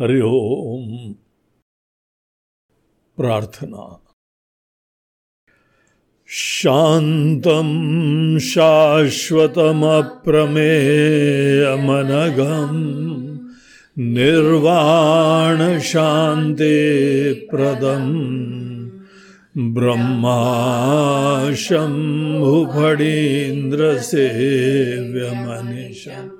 हरि ओम। प्रार्थना। शान्तं शाश्वतमप्रमेयमनघम् निर्वाणशान्तिप्रदम् ब्रह्माशम्भुफणीन्द्रसेव्यमनिशम्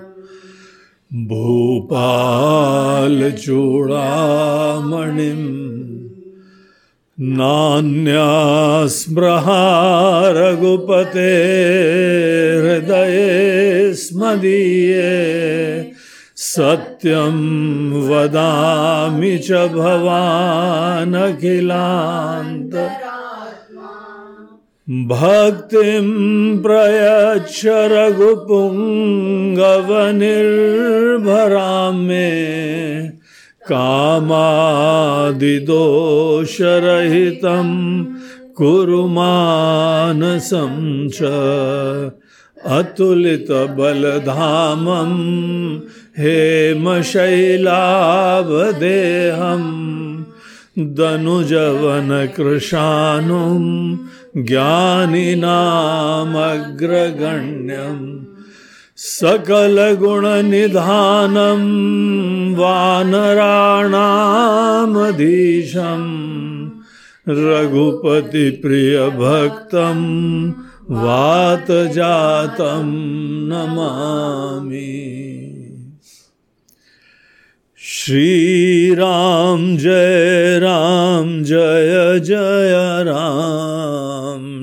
भूपालचूडामणिम् नान्यास्मृहा रघुपते हृदये स्मदीये सत्यं वदामि च भवानखिलान्त। भक्तिं प्रयच्छ रघुपुङ्गवनिर्भरां मे कामादिदोषरहितं कुरु मानसं च अतुलितबलधामं हेमशैलाभदेहं दनुजवनकृशानुं ज्ञानिनामग्रगण्यम् सकलगुणनिधानं वानराणामधीशं रघुपतिप्रियभक्तं वातजातं नमामि। श्रीराम जय राम जय जय राम।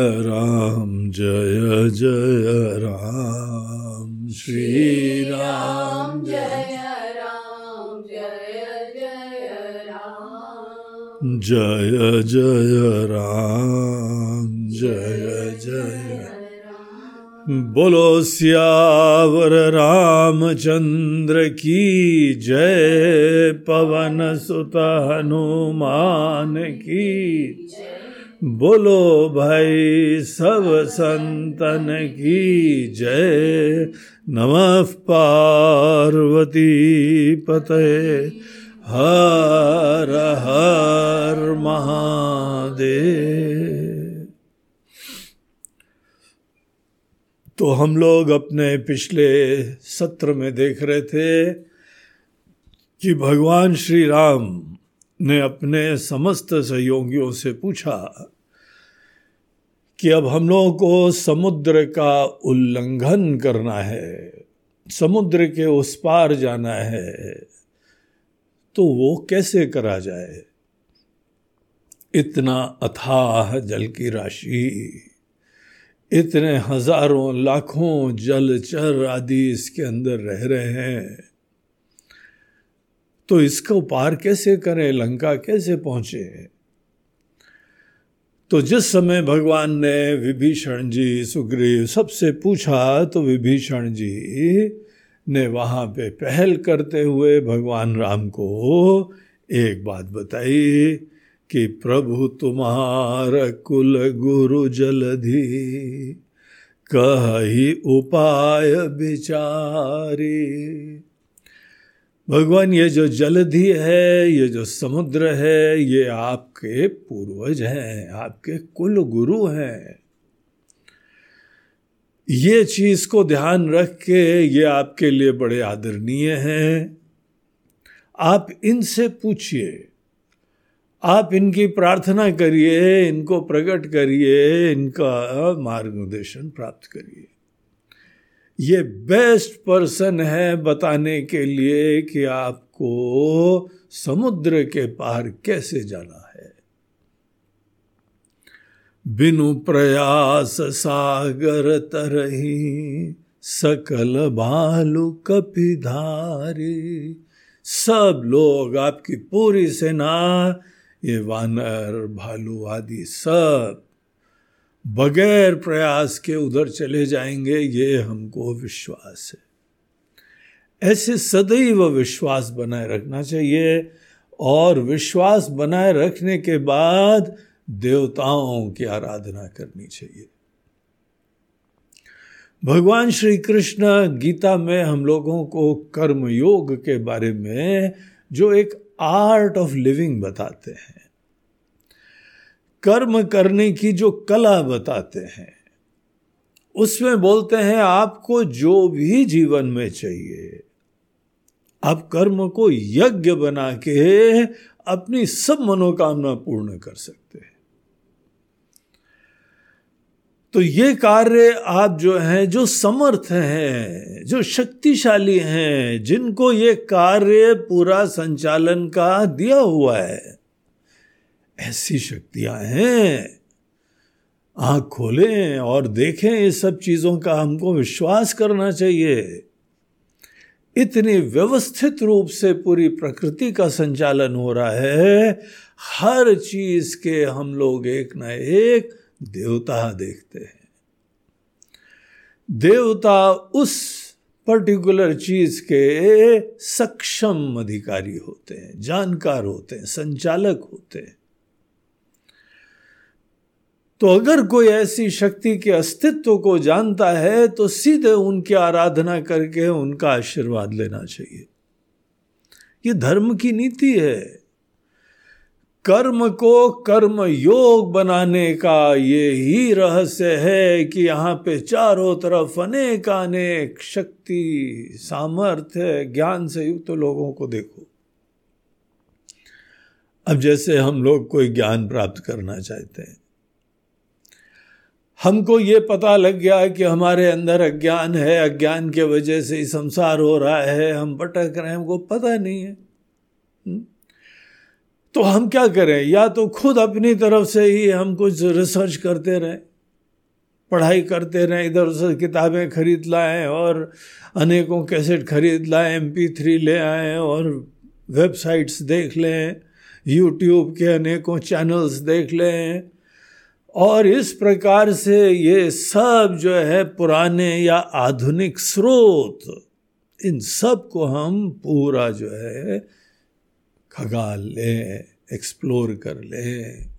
राम, जय जय राम। श्री राम, जय राम, जय जय राम। जय जय राम, जय जय बोलो सियावर रामचंद्र की जय, पवन सुत हनुमान की बोलो भाई सब संतन की जय। नमः पार्वती पते। हर हर महादेव। तो हम लोग अपने पिछले सत्र में देख रहे थे कि भगवान श्री राम ने अपने समस्त सहयोगियों से पूछा कि अब हम लोगों को समुद्र का उल्लंघन करना है, समुद्र के उस पार जाना है तो वो कैसे करा जाए? इतना अथाह जल की राशि, इतने हज़ारों लाखों जलचर आदि इसके अंदर रह रहे हैं तो इसको पार कैसे करें? लंका कैसे पहुँचे? तो जिस समय भगवान ने विभीषण जी, सुग्रीव सबसे पूछा तो विभीषण जी ने वहाँ पे पहल करते हुए भगवान राम को एक बात बताई कि प्रभु तुम्हार कुल गुरु जलधि कही उपाय विचारी। भगवान, ये जो जलधि है, ये जो समुद्र है, ये आपके पूर्वज हैं, आपके कुल गुरु हैं। ये चीज़ को ध्यान रख के ये आपके लिए बड़े आदरणीय हैं। आप इनसे पूछिए, आप इनकी प्रार्थना करिए, इनको प्रकट करिए, इनका मार्गदर्शन प्राप्त करिए। ये बेस्ट पर्सन है बताने के लिए कि आपको समुद्र के पार कैसे जाना है। बिनु प्रयास सागर तरही, सकल बालु कपिधारी सब लोग आपकी पूरी सेना, ये वानर, भालू आदि सब बगैर प्रयास के उधर चले जाएँगे, ये हमको विश्वास है। ऐसे सदैव विश्वास बनाए रखना चाहिए और विश्वास बनाए रखने के बाद देवताओं की आराधना करनी चाहिए। भगवान श्री कृष्ण गीता में हम लोगों को कर्म योग के बारे में जो एक आर्ट ऑफ़ लिविंग बताते हैं। कर्म करने की जो कला बताते हैं, उसमें बोलते हैं, आपको जो भी जीवन में चाहिए, आप कर्म को यज्ञ बना के अपनी सब मनोकामना पूर्ण कर सकते हैं। तो ये कार्य आप जो हैं, जो समर्थ हैं, जो शक्तिशाली हैं, जिनको ये कार्य पूरा संचालन का दिया हुआ है ऐसी शक्तियाँ हैं। आँख खोलें और देखें इस सब चीज़ों का हमको विश्वास करना चाहिए। इतनी व्यवस्थित रूप से पूरी प्रकृति का संचालन हो रहा है। हर चीज़ के हम लोग एक ना एक देवता देखते हैं। देवता उस पर्टिकुलर चीज़ के सक्षम अधिकारी होते हैं, जानकार होते हैं, संचालक होते हैं। तो अगर कोई ऐसी शक्ति के अस्तित्व को जानता है तो सीधे उनकी आराधना करके उनका आशीर्वाद लेना चाहिए। ये धर्म की नीति है। कर्म को कर्म योग बनाने का ये ही रहस्य है कि यहाँ पे चारों तरफ़ अनेक अनेक शक्ति, सामर्थ्य ज्ञान से युक्त तो लोगों को देखो। अब जैसे हम लोग कोई ज्ञान प्राप्त करना चाहते हैं हमको ये पता लग गया कि हमारे अंदर अज्ञान है। अज्ञान के वजह से ही संसार हो रहा है। हम भटक रहे हैं। हमको पता नहीं है। तो हम क्या करें? या तो खुद अपनी तरफ़ से ही हम कुछ रिसर्च करते रहें। पढ़ाई करते रहें। इधर उधर किताबें खरीद लाएँ और अनेकों कैसेट खरीद लाएँ एम पी थ्री ले आएँ और वेबसाइट्स देख लें। यूट्यूब के अनेकों चैनल्स देख लें। और इस प्रकार से ये सब जो है पुराने या आधुनिक स्रोत, इन सबको हम पूरा जो है खगाल लें एक्सप्लोर कर लें।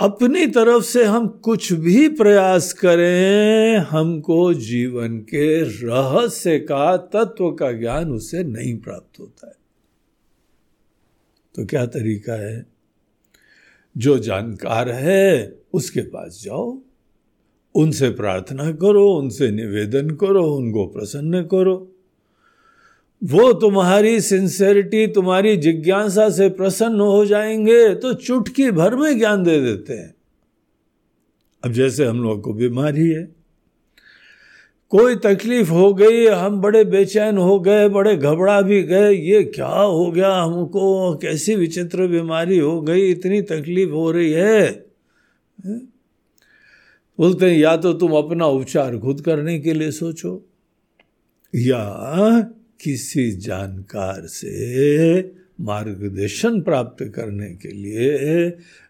अपनी तरफ़ से हम कुछ भी प्रयास करें, हमको जीवन के रहस्य का, तत्व का ज्ञान उसे नहीं प्राप्त होता है। तो क्या तरीका है? जो जानकार है, उसके पास जाओ। उनसे प्रार्थना करो, उनसे निवेदन करो, उनको प्रसन्न करो। वो तुम्हारी सिंसेरिटी तुम्हारी जिज्ञासा से प्रसन्न हो जाएँगे तो चुटकी भर में ज्ञान दे देते हैं। अब जैसे हम लोग को बीमारी है कोई तकलीफ़ हो गई, हम बड़े बेचैन हो गए, बड़े घबरा भी गए, ये क्या हो गया हमको, कैसी विचित्र बीमारी हो गई, इतनी तकलीफ़ हो रही है। बोलते हैं, या तो तुम अपना उपचार खुद करने के लिए सोचो, या किसी जानकार से मार्गदर्शन प्राप्त करने के लिए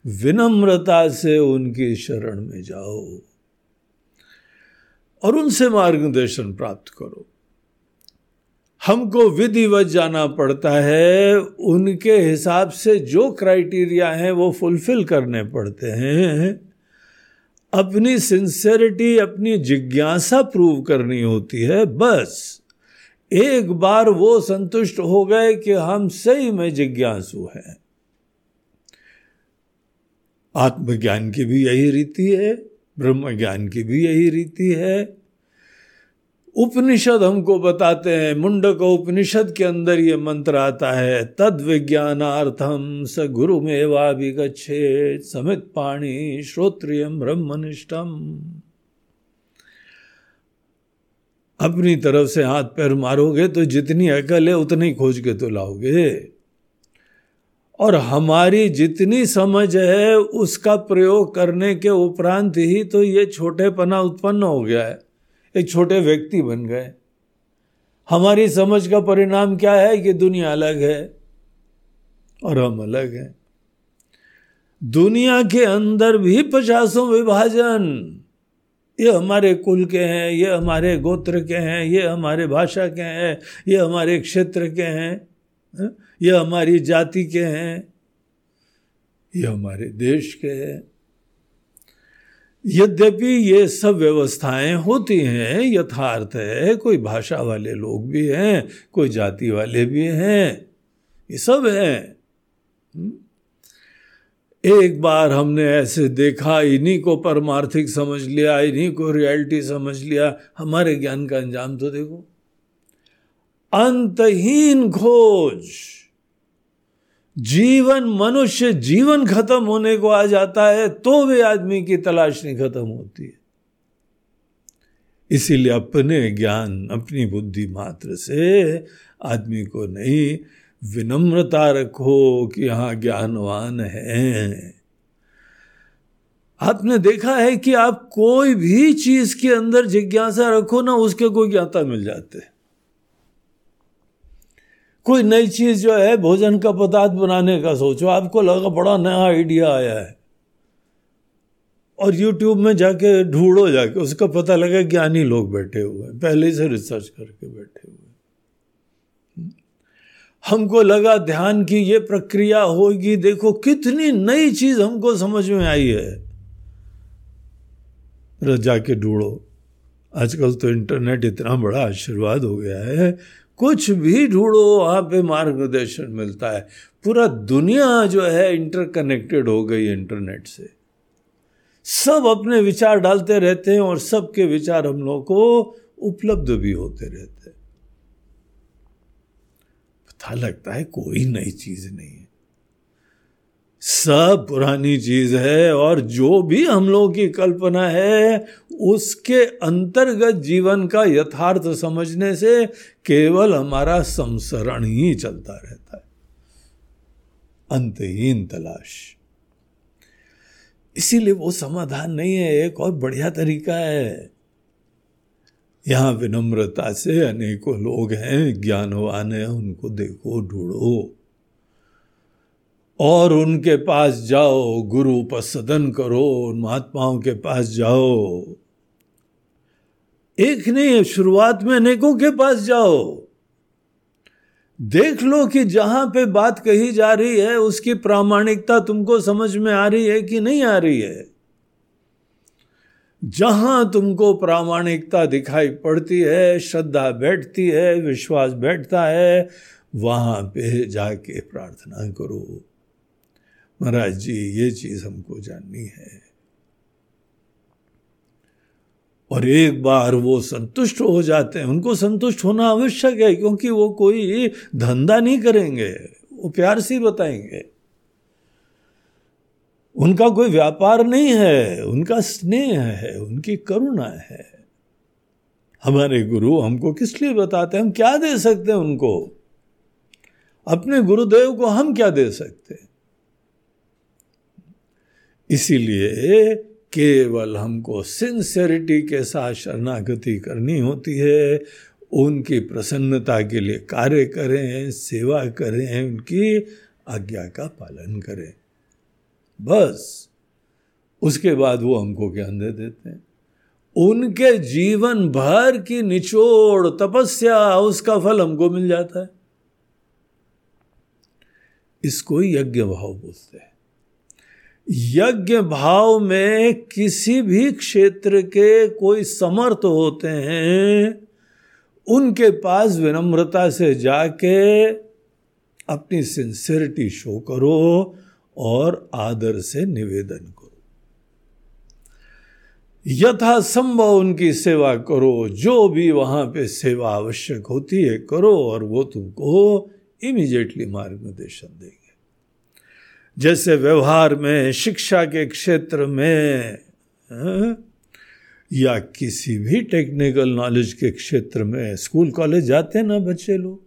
विनम्रता से उनकी शरण में जाओ। और उनसे मार्गदर्शन प्राप्त करो। हमको विधिवत जाना पड़ता है, उनके हिसाब से जो क्राइटेरिया हैं वो फुलफिल करने पड़ते हैं। अपनी सिंसेरिटी, अपनी जिज्ञासा प्रूव करनी होती है, बस। एक बार वो संतुष्ट हो गए कि हम सही में जिज्ञासु हैं। आत्मज्ञान की भी यही रीति है। ब्रह्म ज्ञान की भी यही रीति है। उपनिषद हमको बताते हैं, मुंडक उपनिषद के अंदर ये मंत्र आता है तद विज्ञानार्थम स गुरु मेवाभिगछे समित पाणी श्रोत्रियम ब्रह्मनिष्ठम। अपनी तरफ़ से हाथ पैर मारोगे तो जितनी अकल है उतनी खोज के तो लाओगे। और हमारी जितनी समझ है, उसका प्रयोग करने के उपरांत ही तो ये छोटे पना उत्पन्न हो गया है। एक छोटे व्यक्ति बन गए। हमारी समझ का परिणाम क्या है कि दुनिया अलग है और हम अलग हैं। दुनिया के अंदर भी पचासों विभाजन। ये हमारे कुल के हैं, ये हमारे गोत्र के हैं, ये हमारे भाषा के हैं, ये हमारे क्षेत्र के हैं? ये हमारी जाति के हैं, ये हमारे देश के हैं। यद्यपि ये सब व्यवस्थाएँ होती हैं, यथार्थ है, कोई भाषा वाले लोग भी हैं, कोई जाति वाले भी हैं, ये सब हैं। एक बार हमने ऐसे देखा, इन्हीं को परमार्थिक समझ लिया, इन्हीं को रियलिटी समझ लिया। हमारे ज्ञान का अंजाम तो देखो। अंतहीन खोज। जीवन, मनुष्य जीवन खत्म होने को आ जाता है तो वे आदमी की तलाश नहीं खत्म होती है। इसीलिए अपने ज्ञान, अपनी बुद्धि मात्र से आदमी को नहीं, विनम्रता रखो कि यहाँ ज्ञानवान है। आपने देखा है कि आप कोई भी चीज़ के अंदर जिज्ञासा रखो ना, उसके कोई ज्ञाता मिल जाते कोई नई चीज़ जो है भोजन का पदार्थ बनाने का सोचो। आपको लगा बड़ा नया आइडिया आया है। और यूट्यूब में जाके ढूंढो जाके, उसका पता लगा ज्ञानी लोग बैठे हुए हैं। पहले से रिसर्च करके बैठे हुए हमको लगा ध्यान की ये प्रक्रिया होगी। देखो, कितनी नई चीज़ हमको समझ में आई है। जाके ढूंढो। आजकल तो इंटरनेट इतना बड़ा आशीर्वाद हो गया है। कुछ भी ढूंढो, वहाँ पे मार्गदर्शन मिलता है। पूरा दुनिया जो है इंटरकनेक्टेड हो गई इंटरनेट से। सब अपने विचार डालते रहते हैं और सबके विचार हम लोग को उपलब्ध भी होते रहते हैं। पता लगता है कोई नई चीज़ नहीं सब पुरानी चीज़ है और जो भी हम लोगों की कल्पना है, उसके अंतर्गत जीवन का यथार्थ समझने से केवल हमारा संसरण ही चलता रहता है। अंतहीन तलाश। इसीलिए वो समाधान नहीं है, एक और बढ़िया तरीका है। यहाँ विनम्रता से अनेकों लोग हैं, ज्ञानवान है, उनको देखो, ढूंढो। और उनके पास जाओ, गुरु पर सदन करो महात्माओं के पास जाओ। एक नहीं, शुरुआत में अनेकों के पास जाओ। देख लो कि जहाँ पे बात कही जा रही है, उसकी प्रामाणिकता तुमको समझ में आ रही है कि नहीं आ रही है? जहाँ तुमको प्रामाणिकता दिखाई पड़ती है, श्रद्धा बैठती है, विश्वास बैठता है, वहाँ पे जाके प्रार्थना करो। महाराज जी, ये चीज़ हमको जाननी है। और एक बार वो संतुष्ट हो जाते हैं। उनको संतुष्ट होना आवश्यक है, क्योंकि वो कोई धंधा नहीं करेंगे, वो प्यार से बताएँगे। उनका कोई व्यापार नहीं है, उनका स्नेह है, उनकी करुणा है। हमारे गुरु हमको किस लिए बताते हैं? हम क्या दे सकते हैं उनको? अपने गुरुदेव को हम क्या दे सकते हैं? इसीलिए केवल हमको सिंसेरिटी के साथ शरणागति करनी होती है। उनकी प्रसन्नता के लिए कार्य करें, सेवा करें, उनकी आज्ञा का पालन करें। बस, उसके बाद वो हमको ज्ञान दे देते हैं। उनके जीवन भर की निचोड़ तपस्या, उसका फल हमको मिल जाता है। इसको यज्ञ भाव बोलते हैं। यज्ञ भाव में किसी भी क्षेत्र के कोई समर्थ होते हैं, उनके पास विनम्रता से जाके अपनी सिंसियरिटी शो करो और आदर से निवेदन करो। यथा संभव उनकी सेवा करो, जो भी वहाँ पे सेवा आवश्यक होती है करो और वो तुमको इमीजिएटली मार्गदर्शन देंगे। जैसे व्यवहार में, शिक्षा के क्षेत्र में या किसी भी टेक्निकल नॉलेज के क्षेत्र में स्कूल कॉलेज जाते हैं ना बच्चे लोग?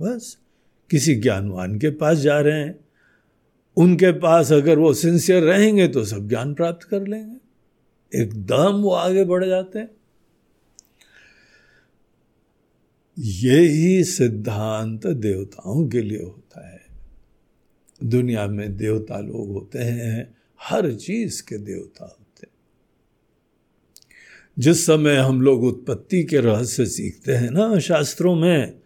बस। किसी ज्ञानवान के पास जा रहे हैं। उनके पास अगर वो सिंसियर रहेंगे तो सब ज्ञान प्राप्त कर लेंगे। एकदम वो आगे बढ़ जाते हैं। यही सिद्धांत देवताओं के लिए होता है। दुनिया में देवता लोग होते हैं, हर चीज़ के देवता होते हैं। जिस समय हम लोग उत्पत्ति के रहस्य सीखते हैं ना शास्त्रों में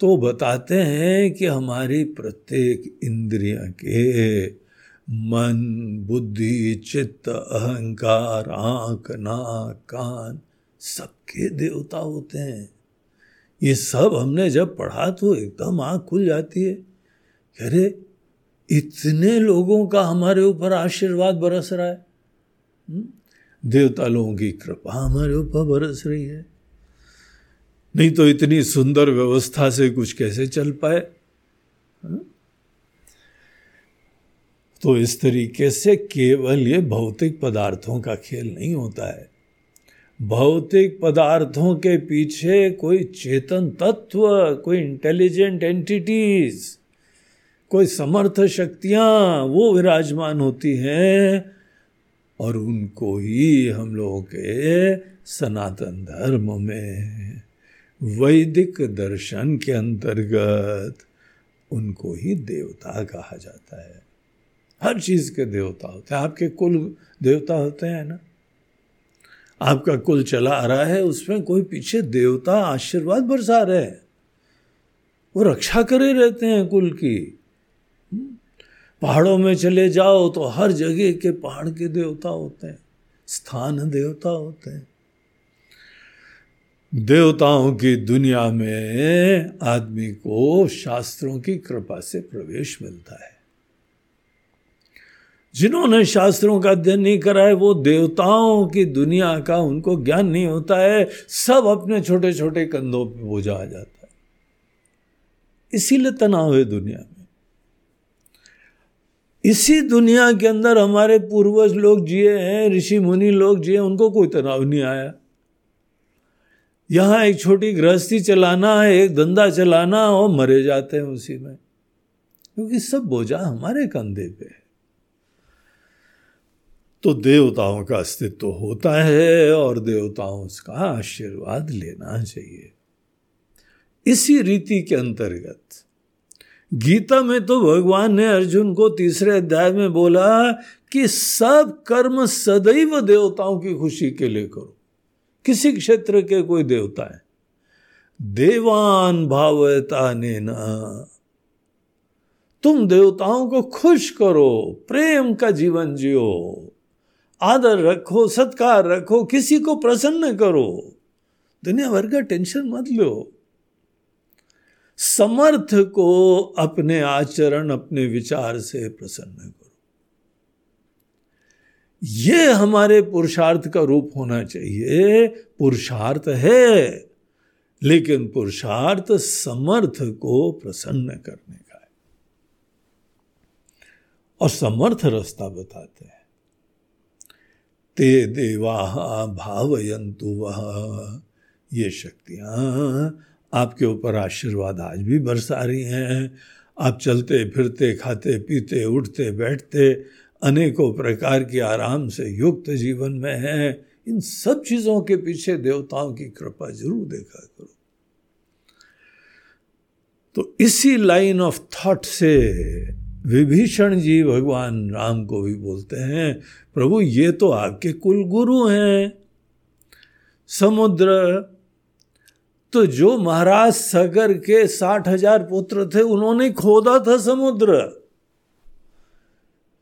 तो बताते हैं कि हमारी प्रत्येक इंद्रिया के मन, बुद्धि, चित्त, अहंकार, आँख, नाक, कान सबके देवता होते हैं। ये सब हमने जब पढ़ा तो एकदम आँख खुल जाती है। अरे इतने लोगों का हमारे ऊपर आशीर्वाद बरस रहा है हम्म? देवता लोगों की कृपा हमारे ऊपर बरस रही है नहीं तो इतनी सुंदर व्यवस्था से कुछ कैसे चल पाए हम्म? तो इस तरीके से केवल ये भौतिक पदार्थों का खेल नहीं होता है भौतिक पदार्थों के पीछे कोई चेतन तत्व, कोई इंटेलिजेंट एंटिटीज कोई समर्थ शक्तियाँ वो विराजमान होती हैं और उनको ही हम लोगों के सनातन धर्म में वैदिक दर्शन के अंतर्गत उनको ही देवता कहा जाता है। हर चीज़ के देवता होते हैं। आपके कुल देवता होते हैं ना? आपका कुल चला आ रहा है, उसमें कोई पीछे देवता आशीर्वाद बरसा रहे हैं। वो रक्षा करे रहते हैं कुल की। पहाड़ों में चले जाओ तो हर जगह के पहाड़ के देवता होते हैं, स्थान देवता होते हैं। देवताओं की दुनिया में आदमी को शास्त्रों की कृपा से प्रवेश मिलता है। जिन्होंने शास्त्रों का अध्ययन नहीं करा है, वो देवताओं की दुनिया का उनको ज्ञान नहीं होता है, सब अपने छोटे छोटे कंधों पे बोझा आ जाता है। इसीलिए तनाव है दुनिया में। इसी दुनिया के अंदर हमारे पूर्वज लोग जिए हैं, ऋषि मुनि लोग जिए उनको कोई तनाव नहीं आया। यहाँ एक छोटी गृहस्थी चलाना है, एक धंधा चलाना और मरे जाते हैं उसी में। क्योंकि सब बोझा हमारे कंधे पे है। तो देवताओं का अस्तित्व होता है और देवताओं का आशीर्वाद लेना चाहिए। इसी रीति के अंतर्गत गीता में तो भगवान ने अर्जुन को तीसरे अध्याय में बोला कि सब कर्म सदैव देवताओं की खुशी के लिए करो। किसी क्षेत्र के कोई देवता है। देवान भावता ने तुम देवताओं को खुश करो, प्रेम का जीवन जियो। आदर रखो, सत्कार रखो, किसी को प्रसन्न करो। दुनिया भर का टेंशन मत लो। समर्थ को अपने आचरण, अपने विचार से प्रसन्न करो। ये हमारे पुरुषार्थ का रूप होना चाहिए। पुरुषार्थ है, लेकिन पुरुषार्थ समर्थ को प्रसन्न करने का है। और समर्थ रास्ता बताते हैं। ते देवा भावयंतु वह ये शक्तियाँ आपके ऊपर आशीर्वाद आज भी बरसा रही हैं। आप चलते, फिरते, खाते, पीते, उठते, बैठते, अनेकों प्रकार के आराम से युक्त जीवन में हैं। इन सब चीज़ों के पीछे देवताओं की कृपा ज़रूर देखा करो। तो इसी लाइन ऑफ़ थॉट से विभीषण जी भगवान राम को भी बोलते हैं, प्रभु, ये तो आपके कुल गुरु हैं। समुद्र तो जो महाराज सगर के साठ हज़ार पुत्र थे, उन्होंने खोदा था समुद्र।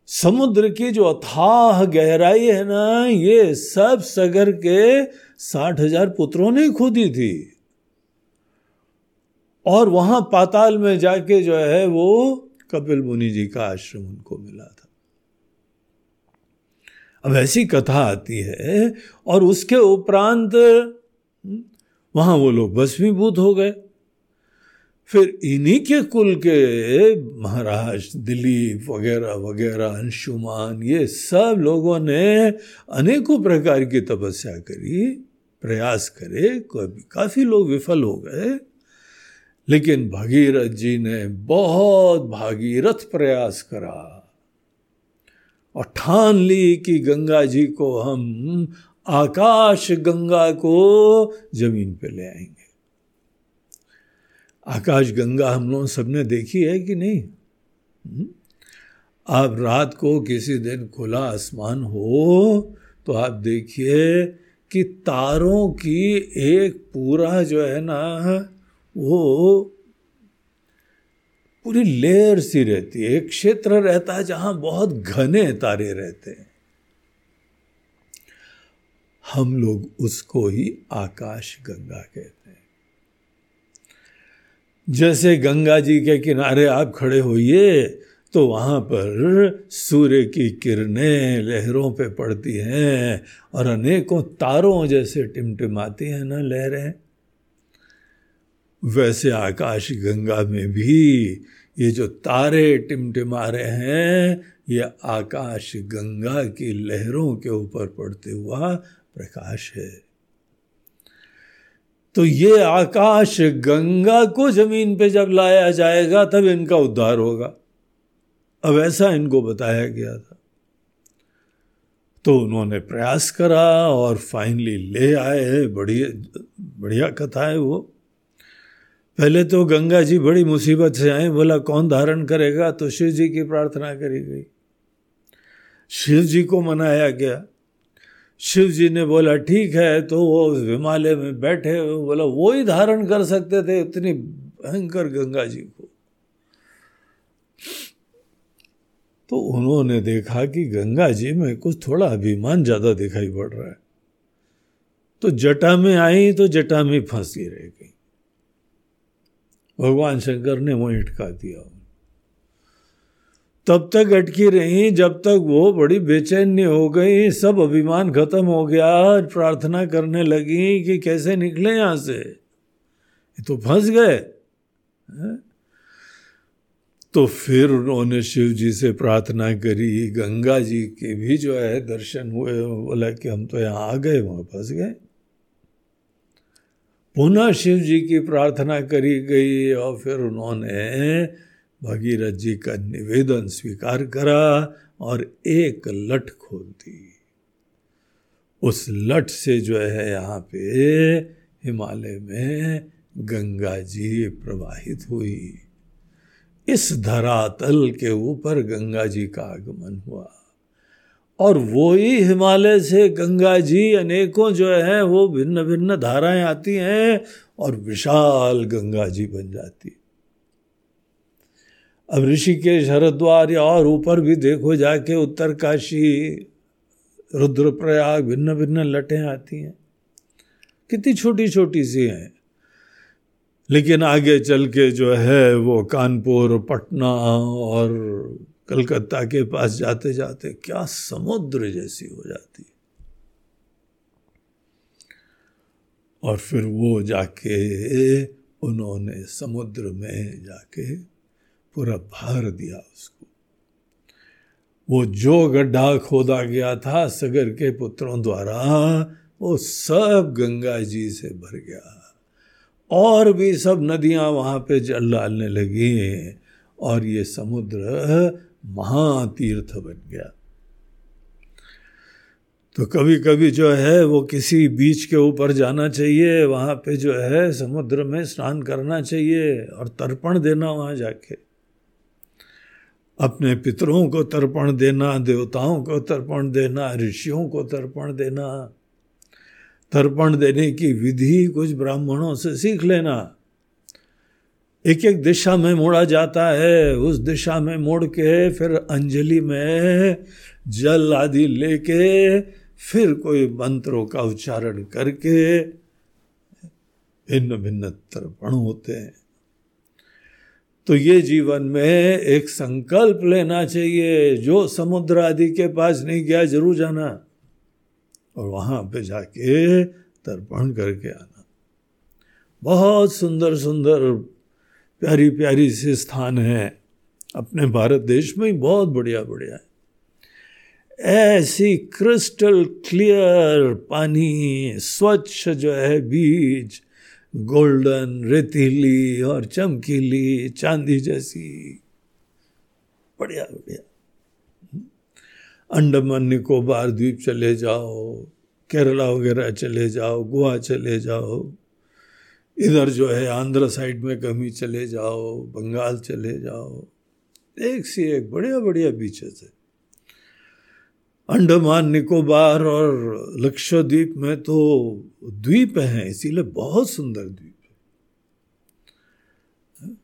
समुद्र की जो अथाह गहराई है ना, ये सब सगर के साठ हज़ार पुत्रों ने खोदी थी। और वहाँ पाताल में जाके जो है, वो कपिल मुनि जी का आश्रम उनको मिला था। अब ऐसी कथा आती है, और उसके उपरांत वहाँ वो लोग भस्मीभूत हो गए। फिर इन्हीं के कुल के महाराज दिलीप वगैरह वगैरह, अंशुमान, ये सब लोगों ने अनेकों प्रकार की तपस्या करी, प्रयास करे, कभी काफ़ी लोग विफल हो गए। लेकिन भगीरथ जी ने बहुत भागीरथ प्रयास करा। और ठान ली कि गंगा जी को हम आकाश गंगा को ज़मीन पे ले आएँगे। आकाश गंगा हम लोग सबने देखी है कि नहीं? हम्म? आप रात को किसी दिन खुला आसमान हो तो आप देखिए कि तारों की एक पूरा जो है ना, वो पूरी लेयर सी रहती है। एक क्षेत्र रहता है जहाँ बहुत घने तारे रहते हैं। हम लोग उसको ही आकाश गंगा कहते हैं। जैसे गंगा जी के किनारे आप खड़े होइए तो वहाँ पर सूर्य की किरणें लहरों पे पड़ती हैं और अनेकों तारों जैसे टिमटिमाती हैं ना लहरें। वैसे आकाश गंगा में भी ये जो तारे टिमटिमा रहे हैं, ये आकाश गंगा की लहरों के ऊपर पड़ते हुआ प्रकाश है। तो ये आकाश गंगा को ज़मीन पे जब लाया जाएगा, तब इनका उद्धार होगा। अब ऐसा इनको बताया गया था। तो उन्होंने प्रयास करा और फाइनली ले आए बढ़िया बढ़िया कथा है वो। पहले तो गंगा जी बड़ी मुसीबत से आए, बोला, कौन धारण करेगा? तो शिव जी की प्रार्थना करी गई। शिव जी को मनाया गया। शिव जी ने बोला, ठीक है। तो वो उस हिमालय में बैठे बोला वो ही धारण कर सकते थे इतनी भयंकर गंगा जी को। तो उन्होंने देखा कि गंगा जी में कुछ थोड़ा अभिमान ज़्यादा दिखाई पड़ रहा है। तो जटा में आई तो जटा में फंसी रह गई। भगवान शंकर ने वो इटका दिया। तब तक अटकी रही, जब तक वो बड़ी बेचैनी हो गई, सब अभिमान खत्म हो गया। प्रार्थना करने लगी कि कैसे निकले यहाँ से? तो फंस गए। तो फिर उन्होंने शिव जी से प्रार्थना करी, गंगा जी के भी जो है दर्शन हुए। बोला कि हम तो यहाँ आ गए, वहाँ फंस गए। पुनः शिव जी की प्रार्थना करी गई और फिर उन्होंने भगीरथ जी का निवेदन स्वीकार करा और एक लट खोल दी। उस लट से जो है यहाँ पे हिमालय में गंगा जी प्रवाहित हुई। इस धरातल के ऊपर गंगा जी का आगमन हुआ और वो ही हिमालय से गंगा जी अनेकों जो है वो भिन्न भिन्न धाराएँ आती हैं और विशाल गंगा जी बन जाती अब ऋषिकेश हरिद्वार या और ऊपर भी देखो जाके उत्तर काशी रुद्रप्रयाग भिन्न भिन्न लटें आती हैं। कितनी छोटी छोटी सी हैं। लेकिन आगे चल के जो है वो कानपुर, पटना और कलकत्ता के पास जाते जाते क्या समुद्र जैसी हो जाती। है और फिर वो जाके, उन्होंने समुद्र में जाके पूरा भर दिया उसको। वो जो गड्ढा खोदा गया था सगर के पुत्रों द्वारा, वो सब गंगा जी से भर गया। और भी सब नदियाँ वहाँ पे जल डालने लगी और ये समुद्र महातीर्थ बन गया। तो कभी कभी जो है वो किसी बीच के ऊपर जाना चाहिए, वहाँ पे जो है समुद्र में स्नान करना चाहिए और तर्पण देना वहाँ जाके। अपने पितरों को तर्पण देना, देवताओं को तर्पण देना, ऋषियों को तर्पण देना। तर्पण देने की विधि कुछ ब्राह्मणों से सीख लेना। एक एक दिशा में मोड़ा जाता है, उस दिशा में मोड़ के फिर अंजलि में जल आदि लेके फिर कोई मंत्रों का उच्चारण करके भिन्न भिन्न तर्पण होते हैं। तो ये जीवन में एक संकल्प लेना चाहिए। जो समुद्र आदि के पास नहीं गया, ज़रूर जाना। और वहाँ पे जाके तर्पण करके आना। बहुत सुंदर सुंदर, प्यारी प्यारी से स्थान है। अपने भारत देश में ही बहुत बढ़िया बढ़िया है। ऐसी क्रिस्टल क्लियर पानी, स्वच्छ जो है बीज गोल्डन, रेतीली और चमकीली, चांदी जैसी। बढ़िया बढ़िया। अंडमान, निकोबार द्वीप चले जाओ, केरला वगैरह चले जाओ, गोवा चले जाओ। इधर जो है, आंध्र साइड में कभी चले जाओ, बंगाल चले जाओ। एक से एक बढ़िया बढ़िया बीचेस है। अंडमान, निकोबार और लक्षद्वीप में तो द्वीप हैं, इसीलिए बहुत सुंदर द्वीप है।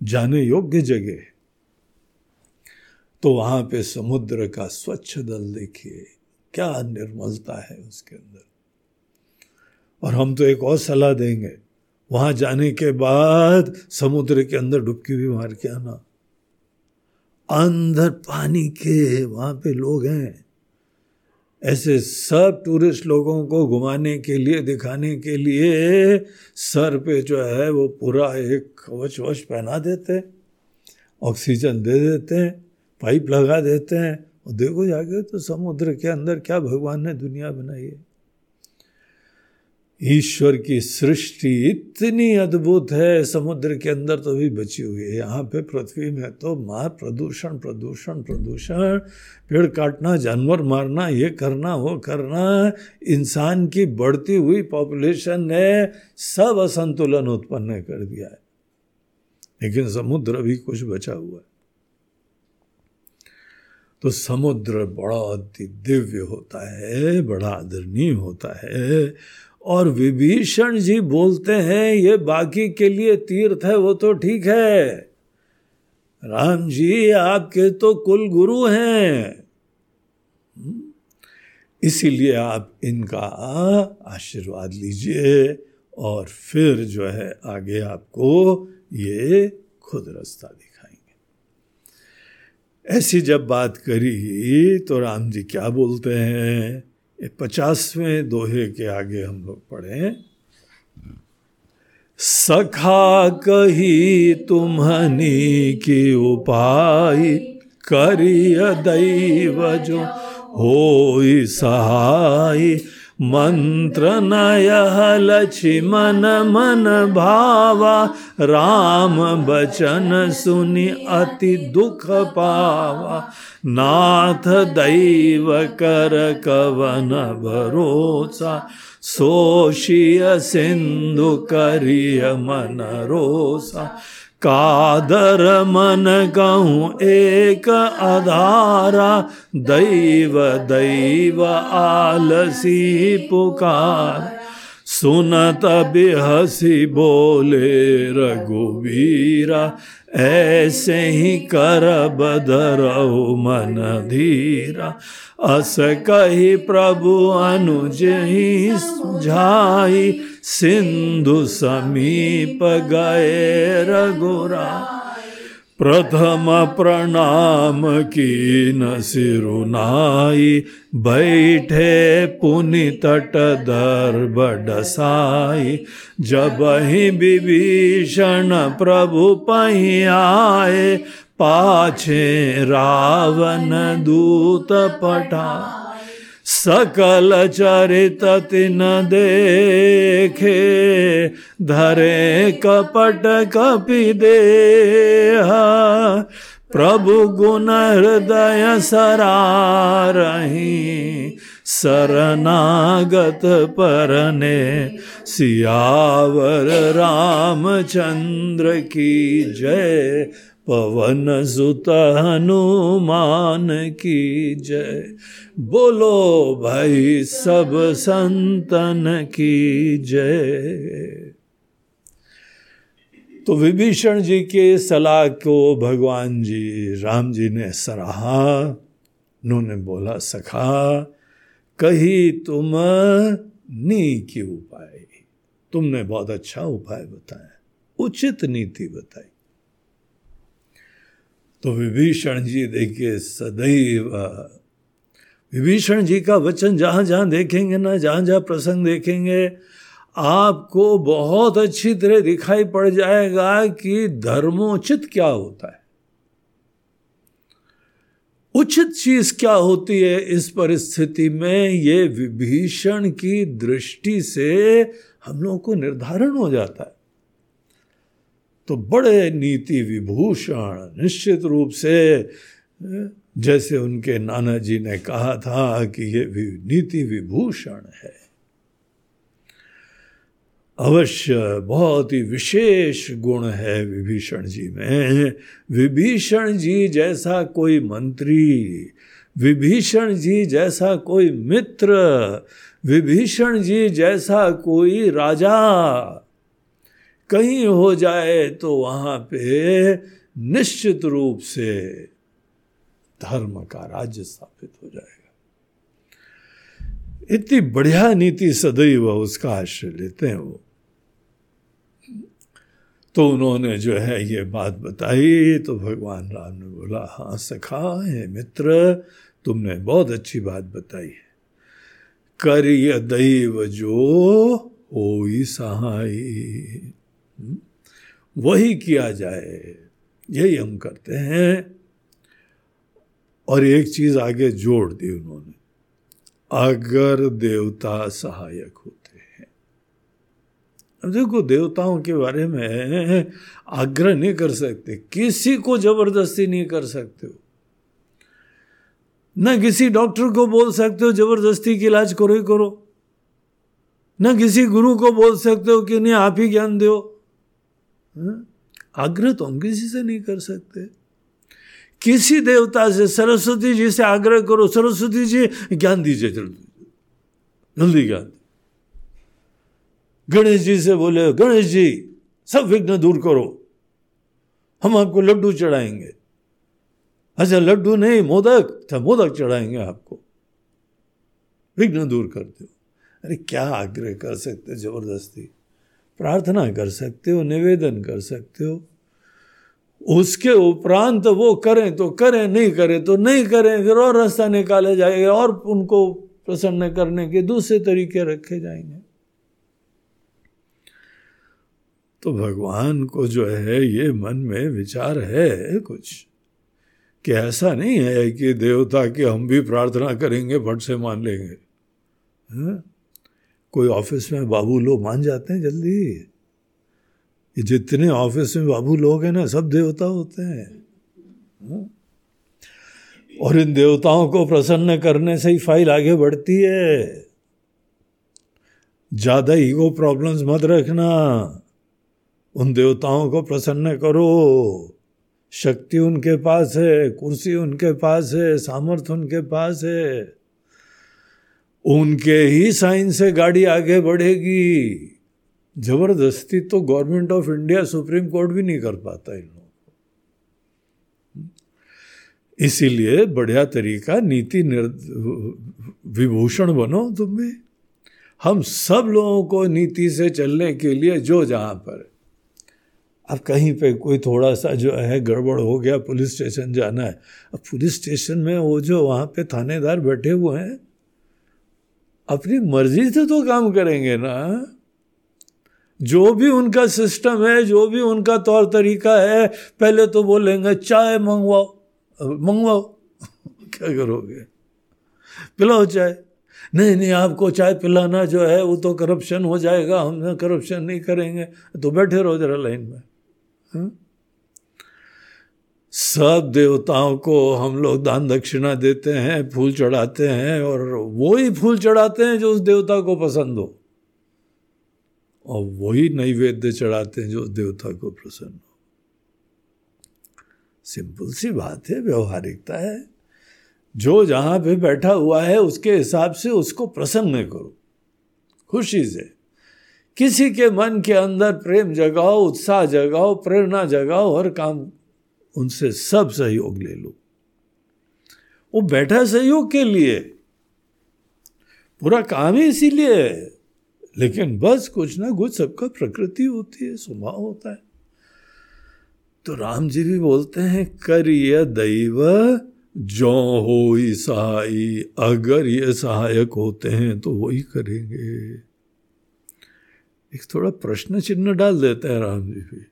जाने योग्य जगह। तो वहाँ पे समुद्र का स्वच्छ दल देखिए, क्या निर्मलता है उसके अंदर। और हम तो एक और सलाह देंगे, वहाँ जाने के बाद समुद्र के अंदर डुबकी भी मार के आना। अंदर पानी के वहाँ पे लोग हैं। ऐसे सब टूरिस्ट लोगों को घुमाने के लिए, दिखाने के लिए सर पे जो है वो पूरा एक कवच वच पहना देते ऑक्सीजन दे देते हैं पाइप लगा देते हैं। और देखो जाके तो समुद्र के अंदर क्या भगवान ने दुनिया बनाई है। ईश्वर की सृष्टि इतनी अद्भुत है, समुद्र के अंदर तो भी बची हुई है। यहाँ पे पृथ्वी में तो मार, प्रदूषण प्रदूषण प्रदूषण, पेड़ काटना, जानवर मारना, ये करना, वो करना, इंसान की बढ़ती हुई पॉपुलेशन ने सब असंतुलन उत्पन्न कर दिया है। लेकिन समुद्र भी कुछ बचा हुआ है। तो समुद्र बड़ा अति दिव्य होता है, बड़ा आदरणीय होता है और विभीषण जी बोलते हैं, ये बाकी के लिए तीर्थ है, वो तो ठीक है। राम जी, आपके तो कुल गुरु हैं। इसीलिए आप इनका आशीर्वाद लीजिए और फिर जो है आगे आपको ये खुद रास्ता दिखाएँगे। ऐसी जब बात करी तो राम जी क्या बोलते हैं? पचासवें दोहे के आगे हम लोग पढ़े सखा कही तुम्हनी की उपाय करिय दैव जो हो सहाय। मंत्र नय लक्ष्मण मन भावा राम बचन सुनि अति दुख पावा नाथ दैव कर कवन भरोसा सोशिय सिंधु करिय मन रोसा कादर मन कहूँ एक आधारा दैव दैव आलसी पुकार। सुनत बिहसी बोले रघुवीरा, ऐसे ही कर बदरऊ मन धीरा। अस कही प्रभु अनुज ही सिंधु समीप गए रघुरा प्रथम प्रणाम की न सिरुनाई। बैठे पुनि तट दर बडसाई जब ही विभीषण प्रभु पही आए पाछे रावण दूत पटा सकल चरित तिन देखे, धरे कपट कपि दे प्रभु गुण हृदय सरारही, शरणागत परने, सियावर रामचंद्र की जय। पवन सुत हनुमान की जय। बोलो भाई सब संतन की जय। तो विभीषण जी के सलाह को भगवान जी, राम जी ने सराहा। उन्होंने बोला, सखा, कही तुम नी की उपाय? तुमने बहुत अच्छा उपाय बताया, उचित नीति बताई। तो विभीषण जी देखिए, सदैव विभीषण जी का वचन जहाँ जहाँ देखेंगे ना, जहाँ जहाँ प्रसंग देखेंगे, आपको बहुत अच्छी तरह दिखाई पड़ जाएगा कि धर्मोचित क्या होता है। उचित चीज़ क्या होती है इस परिस्थिति में, ये विभीषण की दृष्टि से हम लोगों को निर्धारण हो जाता है। तो बड़े नीति विभूषण निश्चित रूप से, जैसे उनके नाना जी ने कहा था कि ये भी नीति विभूषण है। अवश्य बहुत ही विशेष गुण है विभीषण जी में। विभीषण जी जैसा कोई मंत्री, विभीषण जी जैसा कोई मित्र, विभीषण जी जैसा कोई राजा कहीं हो जाए तो वहाँ पे निश्चित रूप से धर्म का राज्य स्थापित हो जाएगा। इतनी बढ़िया नीति सदैव उसका आश्रय लेते हैं वो। तो उन्होंने जो है ये बात बताई तो भगवान राम ने बोला हाँ सखा, है मित्र, तुमने बहुत अच्छी बात बताई है। करिय दैव जो हो सहाय? वही किया जाए। यही हम करते हैं। और एक चीज़ आगे जोड़ दी उन्होंने। अगर देवता सहायक हो। देखो, देवताओं के बारे में आग्रह नहीं कर सकते। किसी को ज़बरदस्ती नहीं कर सकते हो। न किसी डॉक्टर को बोल सकते हो, ज़बरदस्ती की इलाज करो ही करो। न किसी गुरु को बोल सकते हो कि नहीं, आप ही ज्ञान दो? आग्रह तो हम किसी से नहीं कर सकते। किसी देवता से सरस्वती जी से आग्रह करो, सरस्वती जी, ज्ञान दीजिए जल्दी। जल्दी ज्ञान। गणेश जी से बोले, गणेश जी, सब विघ्न दूर करो। हम आपको लड्डू चढ़ाएँगे। अच्छा लड्डू नहीं, मोदक। अच्छा मोदक चढ़ाएँगे आपको। विघ्न दूर कर दो। अरे, क्या आग्रह कर सकते ज़बरदस्ती? प्रार्थना कर सकते हो, निवेदन कर सकते हो। उसके उपरांत वो करें तो करें, नहीं करें तो नहीं करें, फिर और रास्ता निकाले जाएँगे और उनको प्रसन्न करने के दूसरे तरीके रखे जाएँगे। तो भगवान को जो है, ये मन में विचार है कुछ कि ऐसा नहीं है कि देवता की हम भी प्रार्थना करेंगे, फट से मान लेंगे। है? कोई ऑफ़िस में बाबू लोग मान जाते हैं जल्दी? ये जितने ऑफ़िस में बाबू लोग हैं ना, सब देवता होते हैं। और इन देवताओं को प्रसन्न करने से ही फ़ाइल आगे बढ़ती है। ज़्यादा ईगो प्रॉब्लम्स मत रखना। उन देवताओं को प्रसन्न करो। शक्ति उनके पास है, कुर्सी उनके पास है, सामर्थ्य उनके पास है। उनके ही साइन से गाड़ी आगे बढ़ेगी। ज़बरदस्ती तो government of India Supreme Court भी नहीं कर पाता इन लोगों को। इसीलिए बढ़िया तरीका, नीति विभूषण बनो तुम भी हम सब लोगों को नीति से चलने के लिए जो जहाँ पर। अब कहीं पे कोई थोड़ा सा जो है, गड़बड़ हो गया, पुलिस स्टेशन जाना है। अब पुलिस स्टेशन में वो जो वहाँ पे थानेदार बैठे हुए हैं अपनी मर्ज़ी से तो काम करेंगे ना। जो भी उनका सिस्टम है, जो भी उनका तौर तरीका है, पहले तो बोलेंगे, चाय मंगवाओ। मंगवाओ? क्या करोगे? पिलाओ चाय। नहीं नहीं, आपको चाय पिलाना जो है, वो तो करप्शन हो जाएगा, हम करप्शन नहीं करेंगे। तो बैठे रहो जरा लाइन में। हा? सब देवताओं को हम लोग दान दक्षिणा देते हैं, फूल चढ़ाते हैं और वो ही फूल चढ़ाते हैं जो उस देवता को पसंद हो। और वही नैवेद्य चढ़ाते हैं जो उस देवता को प्रसन्न हो। सिंपल सी बात है, व्यवहारिकता है। जो जहाँ पे बैठा हुआ है, उसके हिसाब से उसको प्रसन्न करो। खुशी से। किसी के मन के अंदर प्रेम जगाओ, उत्साह जगाओ, प्रेरणा जगाओ, हर काम उनसे सब सहयोग ले लो। वो बैठा सहयोग के लिए। पूरा काम ही इसीलिए है। लेकिन बस कुछ ना कुछ सबका प्रकृति होती है, स्वभाव होता है। तो राम जी भी बोलते हैं कर ये दैव, जो हो सहाय अगर ये सहायक होते हैं तो वही करेंगे। एक थोड़ा प्रश्न चिन्ह डाल देते हैं राम जी भी।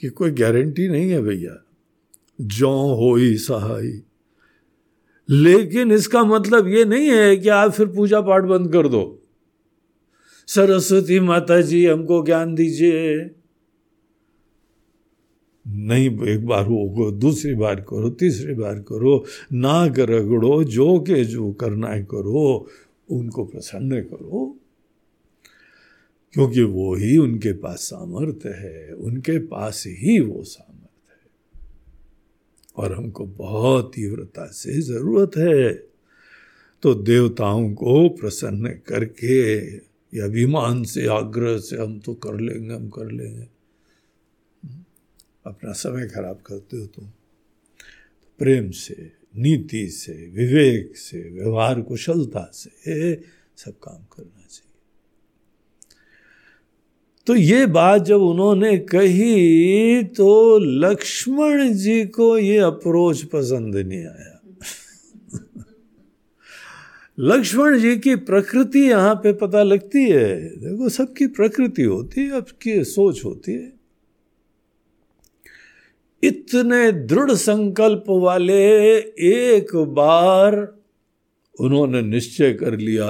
कि कोई गारंटी नहीं है भैया। जो हो ही सहाय लेकिन इसका मतलब ये नहीं है कि आप फिर पूजा पाठ बंद कर दो। सरस्वती माता जी हमको ज्ञान दीजिए। नहीं, एक बार वो दूसरी बार करो, तीसरी बार करो। नाक रगड़ो, जो के जो करना है करो, उनको प्रसन्न करो। क्योंकि वो ही उनके पास सामर्थ्य है, उनके पास ही वो सामर्थ्य है। और हमको बहुत तीव्रता से ज़रूरत है। तो देवताओं को प्रसन्न करके या अभिमान से, आग्रह से हम तो कर लेंगे, हम कर लेंगे। अपना समय खराब करते हो तुम। प्रेम से, नीति से, विवेक से, व्यवहार कुशलता से सब काम करना तो ये बात जब उन्होंने कही तो लक्ष्मण जी को ये अप्रोच पसंद नहीं आया। लक्ष्मण जी की प्रकृति यहाँ पे पता लगती है। देखो, सबकी प्रकृति होती है, सबकी सोच होती है। इतने दृढ़ संकल्प वाले एक बार उन्होंने निश्चय कर लिया।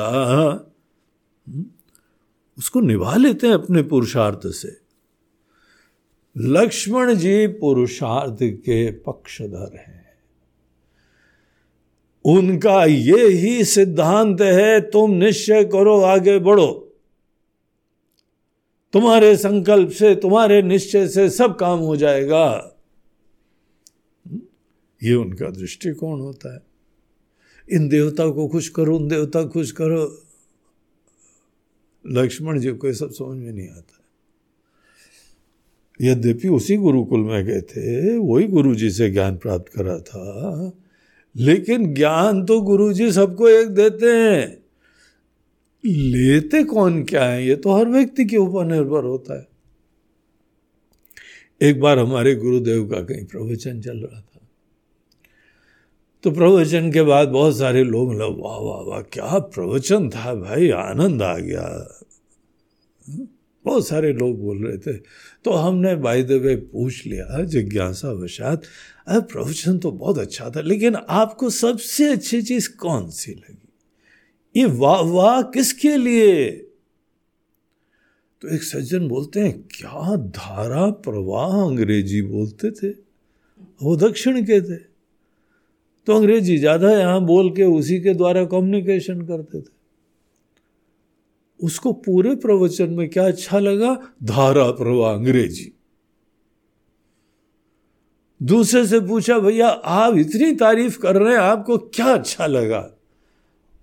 उसको निभा लेते हैं अपने पुरुषार्थ से। लक्ष्मण जी पुरुषार्थ के पक्षधर हैं। उनका ये ही सिद्धांत है, तुम निश्चय करो आगे बढ़ो। तुम्हारे संकल्प से, तुम्हारे निश्चय से सब काम हो जाएगा। ये उनका दृष्टिकोण होता है। इन देवता को खुश करो, उन देवता खुश करो। लक्ष्मण जी को सब समझ में नहीं आता यद्यपि उसी गुरुकुल में गए थे, वही गुरु जी से ज्ञान प्राप्त करा था। लेकिन ज्ञान तो गुरु जी सबको एक देते हैं। लेते कौन क्या है? ये तो हर व्यक्ति के ऊपर निर्भर होता है। एक बार हमारे गुरुदेव का कहीं प्रवचन चल रहा था। तो प्रवचन के बाद बहुत सारे लोग वाह वाह वाह, क्या प्रवचन था भाई, आनंद आ गया। बहुत सारे लोग बोल रहे थे। तो हमने बाय द वे पूछ लिया, जिज्ञासा वशात, अरे, प्रवचन तो बहुत अच्छा था, लेकिन आपको सबसे अच्छी चीज़ कौन सी लगी? ये वाह वाह, किसके लिए? तो एक सज्जन बोलते हैं, क्या धारा प्रवाह अंग्रेज़ी बोलते थे? वो दक्षिण के थे। तो अंग्रेज़ी ज़्यादा यहाँ बोल के उसी के द्वारा कम्युनिकेशन करते थे। उसको पूरे प्रवचन में क्या अच्छा लगा? धारा प्रवाह, अंग्रेज़ी। दूसरे से पूछा, भैया, आप इतनी तारीफ़ कर रहे हैं, आपको क्या अच्छा लगा?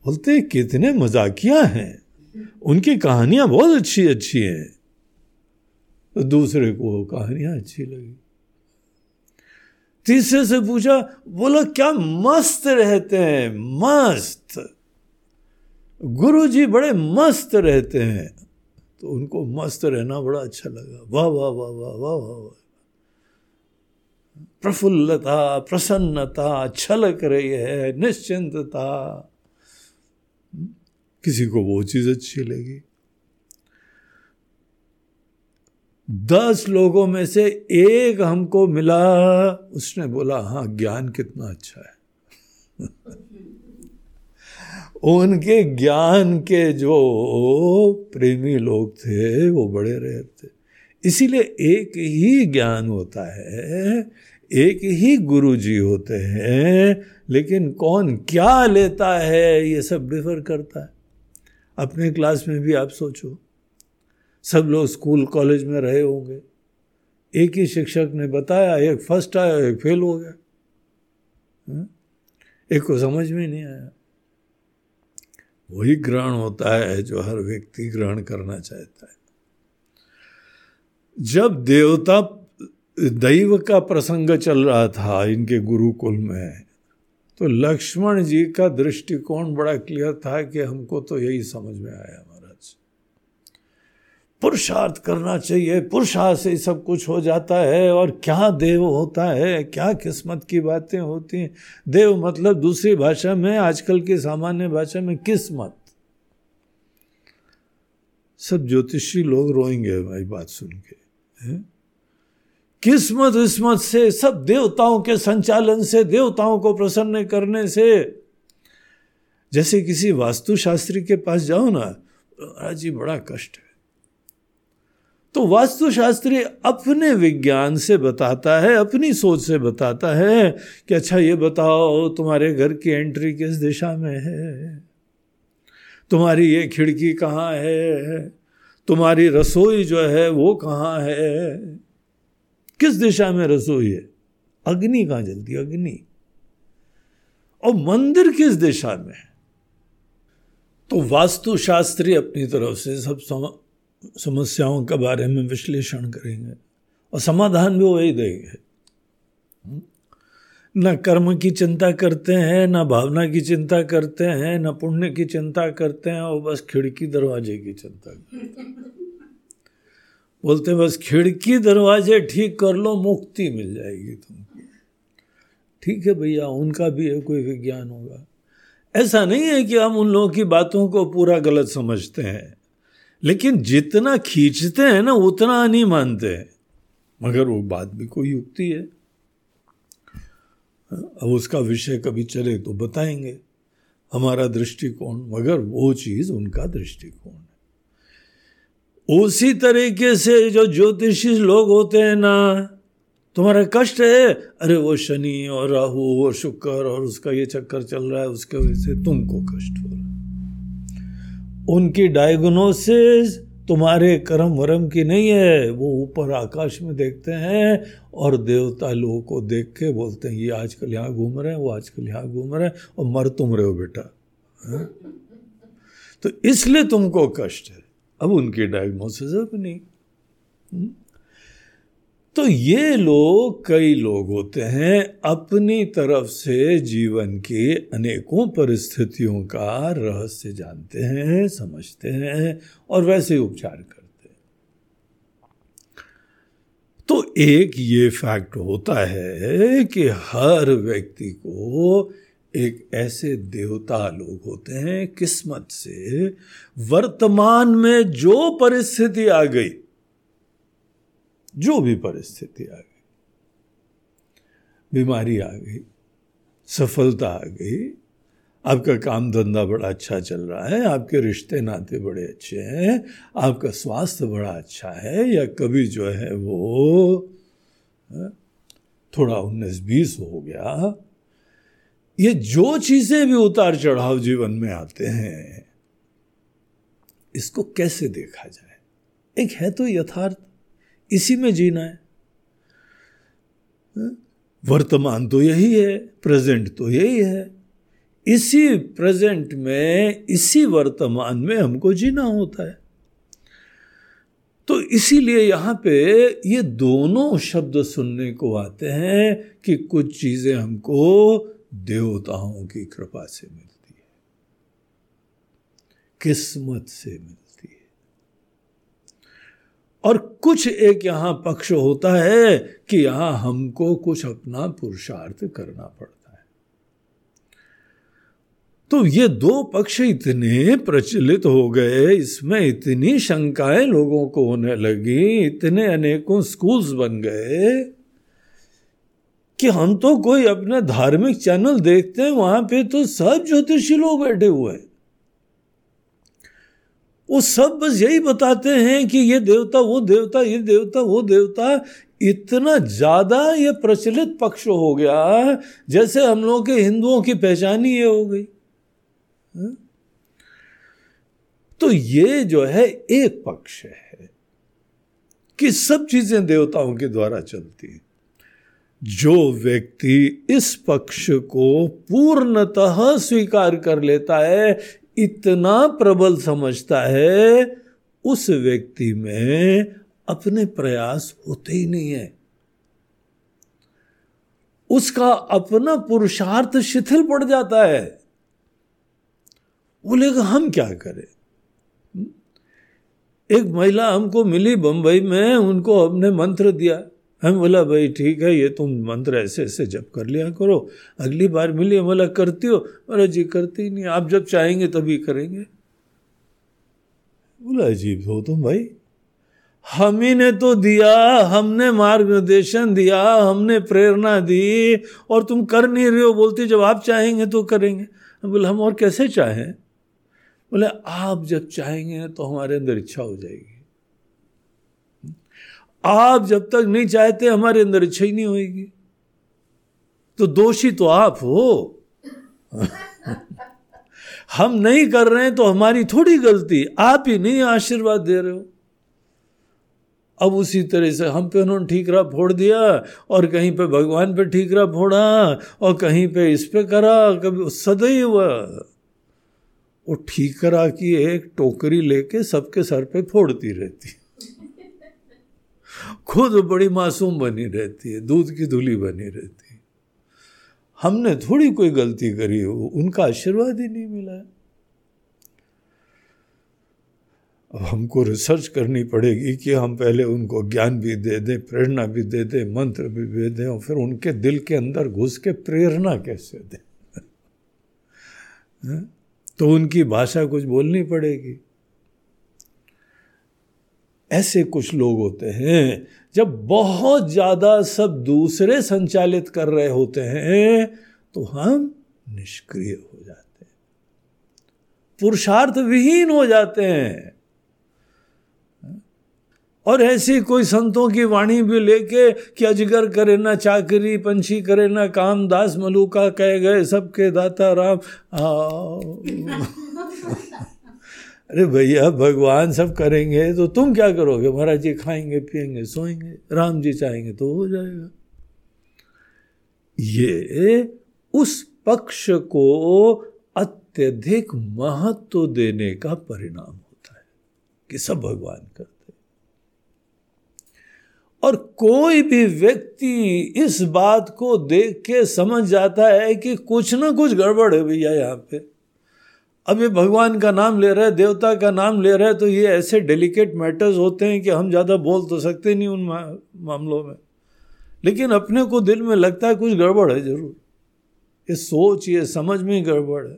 बोलते, कितने मजाकिया हैं। उनकी कहानियाँ बहुत अच्छी अच्छी हैं। तो दूसरे को कहानियाँ अच्छी लगी। तीसरे से पूछा बोलो क्या मस्त रहते हैं? मस्त। गुरु जी बड़े मस्त रहते हैं। तो उनको मस्त रहना बड़ा अच्छा लगा। वाह वाह वाह वाह वाह वाह वाह। प्रफुल्लता, प्रसन्नता, छलक रही है, निश्चिंतता। किसी को वो चीज़ अच्छी लगी। दस लोगों में से एक हमको मिला। उसने बोला हाँ ज्ञान कितना अच्छा है। उनके ज्ञान के जो प्रेमी लोग थे, वो बड़े रहे थे। इसीलिए एक ही ज्ञान होता है, एक ही गुरु जी होते हैं, लेकिन कौन क्या लेता है, ये सब डिफर करता है। अपने क्लास में भी आप सोचो। सब लोग स्कूल, कॉलेज में रहे होंगे। एक ही शिक्षक ने बताया, एक फ़र्स्ट आया, एक फेल हो गया। हाँ? एक को समझ में नहीं आया। वही ग्रहण होता है जो हर व्यक्ति ग्रहण करना चाहता है। जब देवता, दैव का प्रसंग चल रहा था इनके गुरुकुल में तो लक्ष्मण जी का दृष्टिकोण बड़ा क्लियर था कि हमको तो यही समझ में आया। पुरुषार्थ करना चाहिए। पुरुषार्थ से सब कुछ हो जाता है और क्या देव होता है, क्या किस्मत की बातें होती हैं। देव मतलब दूसरी भाषा में, आजकल की सामान्य भाषा में किस्मत। सब ज्योतिषी लोग रोएँगे भाई बात सुन के, है? किस्मत विस्मत से, सब देवताओं के संचालन से, देवताओं को प्रसन्न करने से। जैसे किसी वास्तुशास्त्री के पास जाओ ना महाराज जी बड़ा कष्ट है। तो वास्तुशास्त्री अपने विज्ञान से बताता है, अपनी सोच से बताता है कि अच्छा ये बताओ, तुम्हारे घर की एंट्री किस दिशा में है? तुम्हारी ये खिड़की कहाँ है? तुम्हारी रसोई जो है, वो कहाँ है? किस दिशा में रसोई है? अग्नि कहाँ जलती अग्नि। और मंदिर किस दिशा में है? तो वास्तुशास्त्री अपनी तरफ़ से सब समस्याओं के बारे में विश्लेषण करेंगे। और समाधान भी वही देंगे न कर्म की चिंता करते हैं, न भावना की चिंता करते हैं, न पुण्य की चिंता करते हैं, और बस खिड़की दरवाजे की चिंता करते हैं। बोलते बस खिड़की दरवाजे ठीक कर लो, मुक्ति मिल जाएगी तुमको। ठीक है भैया, उनका भी है, कोई विज्ञान होगा। ऐसा नहीं है कि हम उन लोगों की बातों को पूरा गलत समझते हैं। लेकिन जितना खींचते हैं ना, उतना नहीं मानते। हैं मगर वो बात भी कोई युक्ति है। अब उसका विषय कभी चले तो बताएँगे। हमारा दृष्टिकोण, मगर वो चीज़ उनका दृष्टिकोण है। उसी तरीके से जो ज्योतिषी लोग होते हैं ना, तुम्हारा कष्ट है, अरे वो शनि और राहु और शुक्र और उसका ये चक्कर चल रहा है, उसके वजह से तुमको कष्ट हो है। उनकी डायग्नोसिस तुम्हारे कर्म वरम की नहीं है वो ऊपर आकाश में देखते हैं और देवता लोगों को देख के बोलते हैं, ये आजकल यहाँ घूम रहे हैं, वो आजकल यहाँ घूम रहे हैं और मर तुम रहे हो बेटा है? तो इसलिए तुमको कष्ट है अब उनकी डायग्नोसिस नहीं हम्म? तो ये लोग कई लोग होते हैं अपनी तरफ़ से जीवन के अनेकों परिस्थितियों का रहस्य जानते हैं, समझते हैं और वैसे उपचार करते हैं। तो एक ये फैक्ट होता है कि हर व्यक्ति को एक ऐसे देवता लोग होते हैं किस्मत से वर्तमान में जो परिस्थिति आ गई जो भी परिस्थिति आ गई, बीमारी आ गई, सफलता आ गई, आपका काम धंधा बड़ा अच्छा चल रहा है, आपके रिश्ते नाते बड़े अच्छे हैं, आपका स्वास्थ्य बड़ा अच्छा है, या कभी जो है वो थोड़ा उन्नीस बीस हो गया, ये जो चीज़ें भी उतार चढ़ाव जीवन में आते हैं, इसको कैसे देखा जाए? एक है तो यथार्थ इसी में जीना है। हाँ? वर्तमान तो यही है, प्रेजेंट तो यही है। इसी प्रेजेंट में, इसी वर्तमान में हमको जीना होता है। तो इसीलिए यहाँ पे ये दोनों शब्द सुनने को आते हैं कि कुछ चीज़ें हमको देवताओं की कृपा से मिलती है, किस्मत से मिलती और कुछ एक यहाँ पक्ष होता है कि यहाँ हमको कुछ अपना पुरुषार्थ करना पड़ता है। तो ये दो पक्ष इतने प्रचलित हो गए, इसमें इतनी शंकाएँ लोगों को होने लगी, इतने अनेकों स्कूल्स बन गए कि हम तो कोई अपना धार्मिक चैनल देखते हैं, वहाँ पे तो सब ज्योतिषी लोग बैठे हुए हैं। वो सब बस यही बताते हैं कि ये देवता, वो देवता, ये देवता, वो देवता, इतना ज़्यादा ये प्रचलित पक्ष हो गया जैसे हम लोगों के हिंदुओं की पहचान ही ये हो गई हा? तो ये जो है, एक पक्ष है कि सब चीज़ें देवताओं के द्वारा चलती हैं जो व्यक्ति इस पक्ष को पूर्णतः स्वीकार कर लेता है इतना प्रबल समझता है, उस व्यक्ति में अपने प्रयास होते ही नहीं है। उसका अपना पुरुषार्थ शिथिल पड़ जाता है। बोलेगा हम क्या करें? एक महिला हमको मिली बंबई में, उनको हमने मंत्र दिया। हम बोला, भाई, ठीक है, ये तुम मंत्र ऐसे ऐसे जब कर लिया करो। अगली बार मिली, बोला, करती हो? बोला जी, करती नहीं। आप जब चाहेंगे तभी करेंगे। बोला, अजीब हो तुम भाई। हम ही ने तो दिया, हमने मार्गदर्शन दिया, हमने प्रेरणा दी, और तुम कर नहीं रहे हो, बोलते, जब आप चाहेंगे तो करेंगे। हम बोले, हम और कैसे चाहें? बोले, आप जब चाहेंगे तो हमारे अंदर इच्छा हो जाएगी। आप जब तक नहीं चाहते, हमारे अंदर इच्छा ही नहीं होगी तो दोषी तो आप हो। हम नहीं कर रहे हैं तो हमारी थोड़ी गलती। आप ही नहीं आशीर्वाद दे रहे हो। अब उसी तरह से हम पे उन्होंने ठीकरा फोड़ दिया और कहीं पे भगवान पे ठीकरा फोड़ा और कहीं पे इस पे करा, कभी सदैव। वो ठीकरा की एक टोकरी लेके सबके सर पे फोड़ती रहती। खुद बड़ी मासूम बनी रहती है, दूध की धुली बनी रहती है। हमने थोड़ी कोई गलती करी हो, उनका आशीर्वाद ही नहीं मिला है। अब हमको रिसर्च करनी पड़ेगी कि हम पहले उनको ज्ञान भी दे दें, प्रेरणा भी दे दें, मंत्र भी दे दें, और फिर उनके दिल के अंदर घुस के प्रेरणा कैसे दें? तो उनकी भाषा कुछ बोलनी पड़ेगी। ऐसे कुछ लोग होते हैं, जब बहुत ज़्यादा सब दूसरे संचालित कर रहे होते हैं तो हम निष्क्रिय हो जाते हैं। पुरुषार्थ विहीन हो जाते हैं। और ऐसी कोई संतों की वाणी भी लेके कि अजगर करे ना चाकरी, पंछी करे ना काम, दास मलुका कह गए सबके दाता राम। अरे भैया, भगवान सब करेंगे तो तुम क्या करोगे? महाराज जी खाएँगे पिएँगे सोएँगे, राम जी चाहेंगे तो हो जाएगा। ये उस पक्ष को अत्यधिक महत्व देने का परिणाम होता है कि सब भगवान करते और कोई भी व्यक्ति इस बात को देख के समझ जाता है कि कुछ ना कुछ गड़बड़ है भैया यहाँ पे। अब ये भगवान का नाम ले रहे देवता का नाम ले रहे तो ये ऐसे डेलिकेट मैटर्स होते हैं कि हम ज़्यादा बोल तो सकते नहीं उन मामलों में। लेकिन अपने को दिल में लगता है कुछ गड़बड़ है ज़रूर। ये सोच, ये समझ में गड़बड़ है।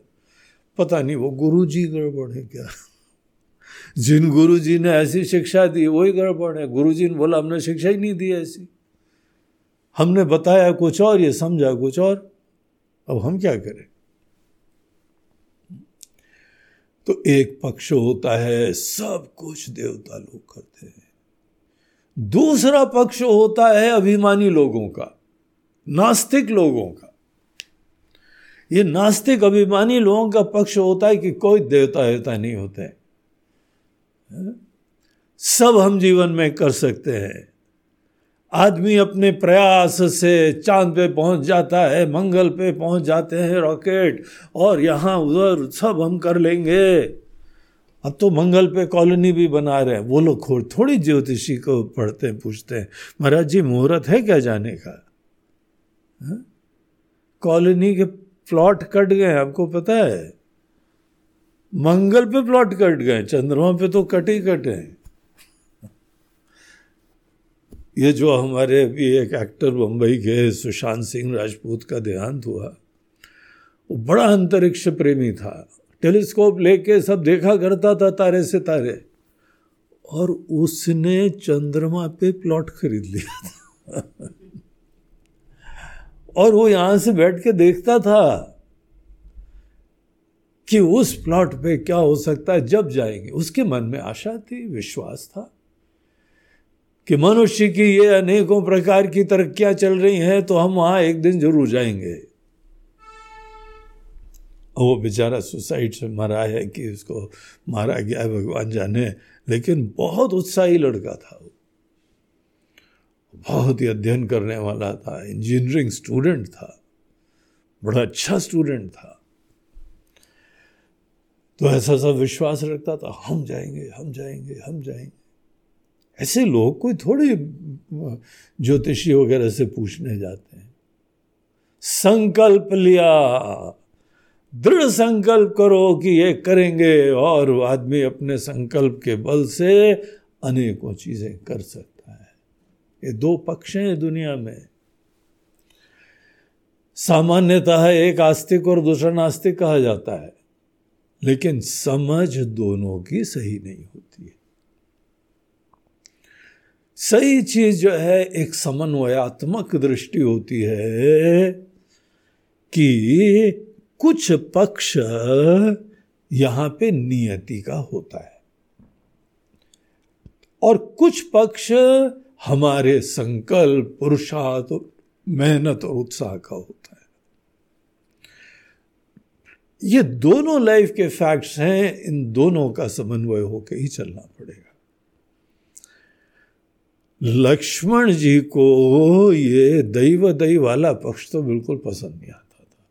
पता नहीं वो गुरु जी गड़बड़ है क्या? जिन गुरु जी ने ऐसी शिक्षा दी, वही गड़बड़ है। गुरु जी ने बोला, हमने शिक्षा ही नहीं दी ऐसी। हमने बताया कुछ और, ये समझा कुछ और। अब हम क्या करें? तो एक पक्ष होता है, सब कुछ देवता लोग करते हैं। दूसरा पक्ष होता है अभिमानी लोगों का, नास्तिक लोगों का। ये नास्तिक अभिमानी लोगों का पक्ष होता है कि कोई देवता देवता नहीं होते। सब हम जीवन में कर सकते हैं। आदमी अपने प्रयास से चाँद पे पहुँच जाता है, मंगल पे पहुँच जाते हैं रॉकेट, और यहाँ उधर सब हम कर लेंगे। अब तो मंगल पे कॉलोनी भी बना रहे हैं। वो लोग थोड़ी ज्योतिषी को पढ़ते हैं, पूछते हैं, महाराज जी, मुहूर्त है क्या जाने का? कॉलोनी के प्लॉट कट गए आपको पता है? मंगल पे प्लॉट कट गए चंद्रमा पे तो कट ही कटे हैं। ये जो हमारे अभी एक एक्टर बम्बई के सुशांत सिंह राजपूत का देहांत हुआ, वो बड़ा अंतरिक्ष प्रेमी था। टेलीस्कोप लेके सब देखा करता था तारे से तारे। और उसने चंद्रमा पे प्लॉट खरीद लिया था। और वो यहाँ से बैठ के देखता था कि उस प्लॉट पे क्या हो सकता है, जब जाएँगे। उसके मन में आशा थी, विश्वास था। कि मनुष्य की ये अनेकों प्रकार की तरक्कियाँ चल रही हैं तो हम वहाँ एक दिन ज़रूर जाएँगे। वो बेचारा सुसाइड से मरा है कि उसको मारा गया है, भगवान जाने। लेकिन बहुत उत्साही लड़का था वो। बहुत ही अध्ययन करने वाला था इंजीनियरिंग स्टूडेंट था। बड़ा अच्छा स्टूडेंट था। तो ऐसा सब विश्वास रखता था, हम जाएँगे हम जाएँगे हम जाएँगे। ऐसे लोग कोई थोड़े, ज्योतिषी वगैरह से पूछने जाते हैं। संकल्प लिया, दृढ़ संकल्प करो कि ये करेंगे और आदमी अपने संकल्प के बल से अनेकों चीज़ें कर सकता है। ये दो पक्ष हैं दुनिया में। सामान्यतः एक आस्तिक और दूसरा नास्तिक कहा जाता है, लेकिन समझ दोनों की सही नहीं होती है। सही चीज़ जो है, एक समन्वयात्मक दृष्टि होती है कि कुछ पक्ष यहाँ पे नियति का होता है। और कुछ पक्ष हमारे संकल्प, पुरुषार्थ, मेहनत और उत्साह का होता है। ये दोनों लाइफ के फैक्ट्स हैं, इन दोनों का समन्वय होकर ही चलना पड़ेगा। लक्ष्मण जी को ये दैव दैव वाला पक्ष तो बिल्कुल पसंद नहीं आता था।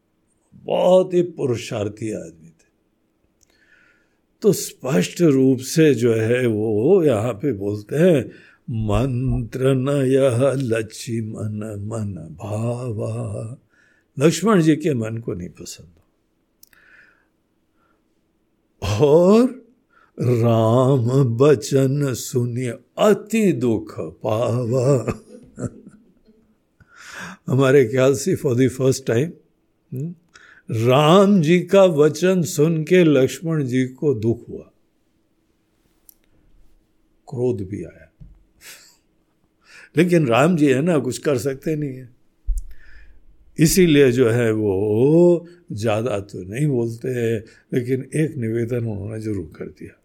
बहुत ही पुरुषार्थी आदमी थे। तो स्पष्ट रूप से जो है वो यहाँ पे बोलते हैं, मंत्र न यह लक्ष्मण मन भावा। लक्ष्मण जी के मन को नहीं पसंद। और राम बचन सुनिए, अति दुख पावा। हमारे ख्याल से for the first time Ram ji का वचन सुन के लक्ष्मण जी को दुख हुआ। क्रोध भी आया। लेकिन राम जी है ना, कुछ कर सकते नहीं है। इसीलिए जो है वो ज़्यादा तो नहीं बोलते हैं लेकिन एक निवेदन उन्होंने ज़रूर कर दिया।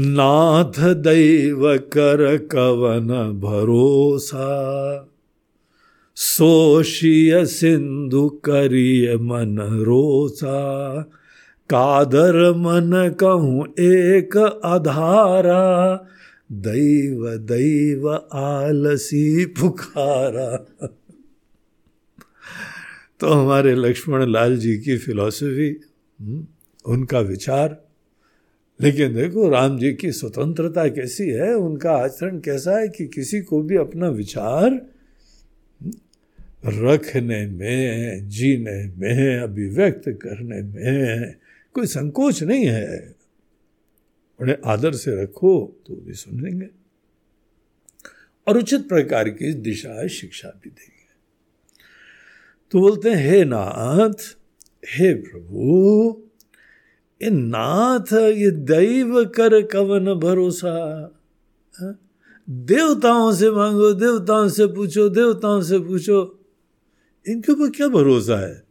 नाथ दैव कर कवन भरोसा। सोशिय सिंधु करिय मन रोसा। कादर मन कहूँ एक अधारा। दैव दैव आलसी पुकारा। तो हमारे लक्ष्मण लाल जी की फिलॉसफी हम्म, उनका विचार लेकिन देखो, राम जी की स्वतंत्रता कैसी है? उनका आचरण कैसा है कि किसी को भी अपना विचार रखने में, जीने में, अभिव्यक्त करने में कोई संकोच नहीं है। उन्हें आदर से रखो तो भी सुन लेंगे। और उचित प्रकार की दिशा शिक्षा भी देंगे। तो बोलते हैं, हे नाथ, हे प्रभु ये नाथ, ये दैव कर कवन भरोसा। हाँ? देवताओं से मांगो, देवताओं से पूछो, देवताओं से पूछो। इनके ऊपर क्या भरोसा है?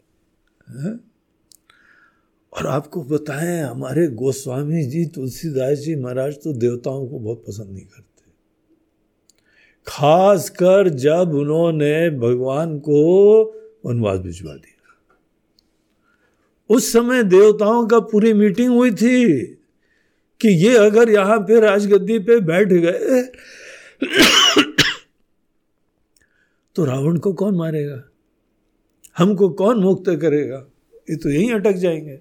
हा? और आपको बताएँ, हमारे गोस्वामी जी, तुलसीदास जी महाराज तो देवताओं को बहुत पसंद नहीं करते। खासकर जब उन्होंने भगवान को वनवास भिजवा दिया। उस समय देवताओं का पूरी मीटिंग हुई थी कि ये अगर यहाँ पे राजगद्दी पे बैठ गए तो रावण को कौन मारेगा? हमको कौन मुक्त करेगा? ये तो यहीं अटक जाएँगे।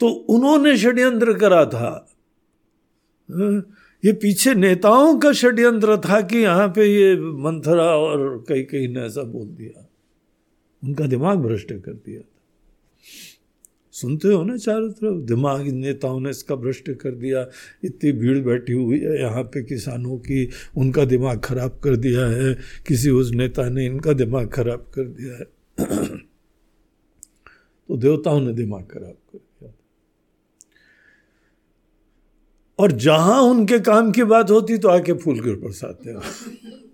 तो उन्होंने षड्यंत्र करा था। हाँ, ये पीछे नेताओं का षड्यंत्र था कि यहाँ पे ये मंथरा और कई कई ने ऐसा बोल दिया। उनका दिमाग भ्रष्ट कर दिया। सुनते हो ना चारों तरफ़? दिमाग नेताओं ने इसका भ्रष्ट कर दिया। इतनी भीड़ बैठी हुई है यहाँ पे किसानों की। उनका दिमाग खराब कर दिया है। किसी उस नेता ने इनका दिमाग खराब कर दिया है। तो देवताओं ने दिमाग खराब कर दिया और जहाँ उनके काम की बात होती तो आके फूल के बरसाते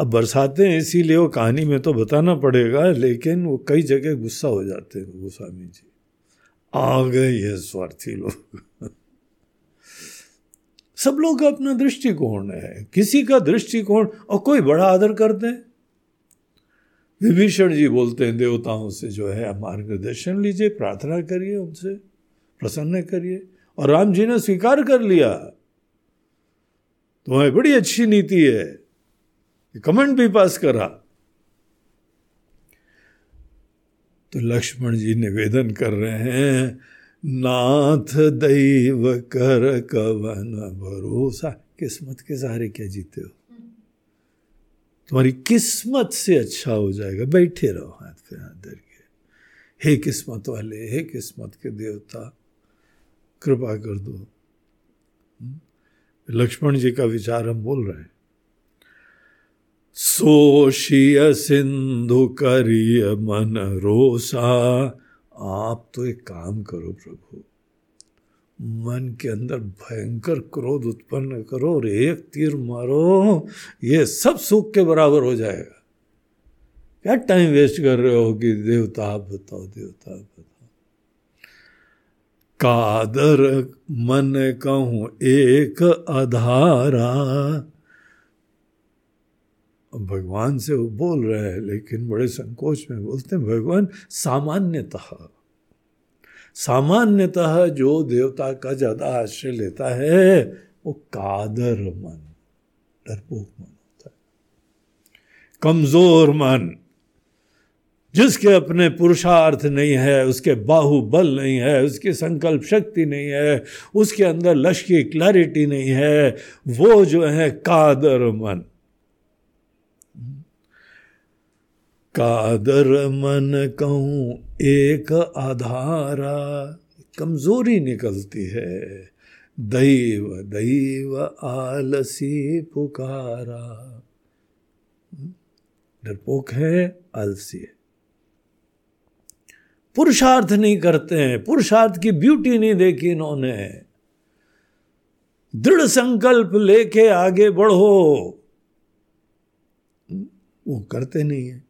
अब बरसाते हैं, इसीलिए वो कहानी में तो बताना पड़ेगा, लेकिन वो कई जगह गुस्सा हो जाते हैं गोस्वामी जी। आ गए ये स्वार्थी लोग। सब लोग का अपना दृष्टिकोण है, किसी का दृष्टिकोण, और कोई बड़ा आदर करते हैं। विभीषण जी बोलते हैं, देवताओं से जो है मार्गदर्शन लीजिए, प्रार्थना करिए उनसे, प्रसन्न करिए, और राम जी ने स्वीकार कर लिया। तुम्हारी बड़ी अच्छी नीति है। कमेंट भी पास करा। तो लक्ष्मण जी निवेदन कर रहे हैं, नाथ दैव कर कवन भरोसा। किस्मत के सहारे क्या जीते हो? तुम्हारी किस्मत से अच्छा हो जाएगा। बैठे रहो हाथ पे, हाथ धर के। हे किस्मत वाले, हे किस्मत के देवता, कृपा कर दो। हम्म? लक्ष्मण जी का विचार हम बोल रहे हैं। सोशिय सिंधु करिय मन रोसा। आप तो एक काम करो प्रभु, मन के अंदर भयंकर क्रोध उत्पन्न करो और एक तीर मारो, ये सब सुख के बराबर हो जाएगा। क्या टाइम वेस्ट कर रहे हो कि देवता आप बताओ, देवता आप बताओ। कादर मन कहूँ एक आधारा भगवान से वो बोल रहे हैं, लेकिन बड़े संकोच में बोलते हैं, भगवान, सामान्यतः सामान्यतः जो देवता का ज़्यादा आश्रय लेता है, वो कादर मन, डरपोक मन होता है। कमज़ोर मन, जिसके अपने पुरुषार्थ नहीं है, उसके बाहुबल नहीं है, उसकी संकल्प शक्ति नहीं है, उसके अंदर लश की क्लैरिटी नहीं है, वो जो है कादर मन। कादर मन कहूँ एक आधारा। कमज़ोरी निकलती है। दैव दैव आलसी पुकारा। डरपोक है, आलसी है। पुरुषार्थ नहीं करते हैं, पुरुषार्थ की ब्यूटी नहीं देखी इन्होंने। दृढ़ संकल्प लेके आगे बढ़ो। वो करते नहीं है।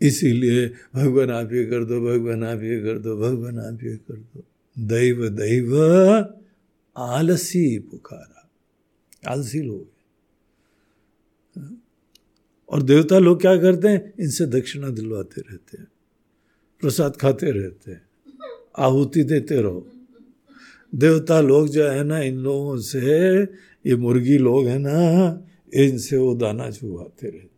इसीलिए भगवान आप ये कर दो, भगवान आप ये कर दो, भगवान आप ये कर दो। दैव दैव, आलसी पुकारा। आलसी लोग और देवता लोग क्या करते हैं? इनसे दक्षिणा दिलवाते रहते हैं। प्रसाद खाते रहते हैं। आहुति देते रहो। देवता लोग जो है ना, इन लोगों से, ये मुर्गी लोग है ना, इनसे वो दाना छुआते रहते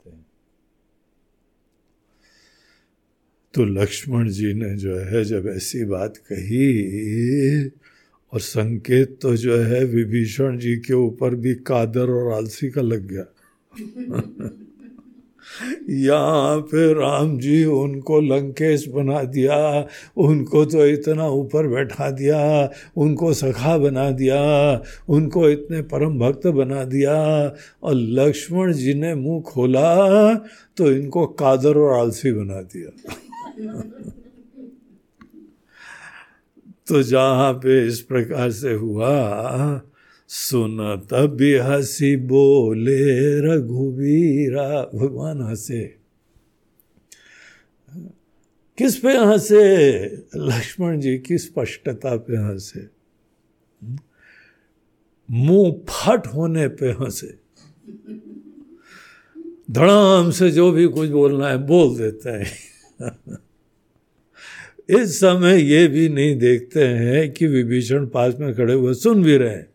तो लक्ष्मण जी ने जो है जब ऐसी बात कही, और संकेत तो जो है विभीषण जी के ऊपर भी कादर और आलसी का लग गया। यहाँ पे राम जी उनको लंकेश बना दिया, उनको तो इतना ऊपर बैठा दिया, उनको सखा बना दिया, उनको इतने परम भक्त बना दिया, और लक्ष्मण जी ने मुँह खोला तो इनको कादर और आलसी बना दिया। तो जहाँ पे इस प्रकार से हुआ सुन तभी हसी बोले, रघुवीरा, भगवान हंसे। किस पे हंसे? लक्ष्मण जी की स्पष्टता पे हंसे? मुँह फट होने पे हंसे। धड़ाम से जो भी कुछ बोलना है, बोल देते हैं। इस समय ये भी नहीं देखते हैं कि विभीषण पास में खड़े हुए सुन भी रहे हैं।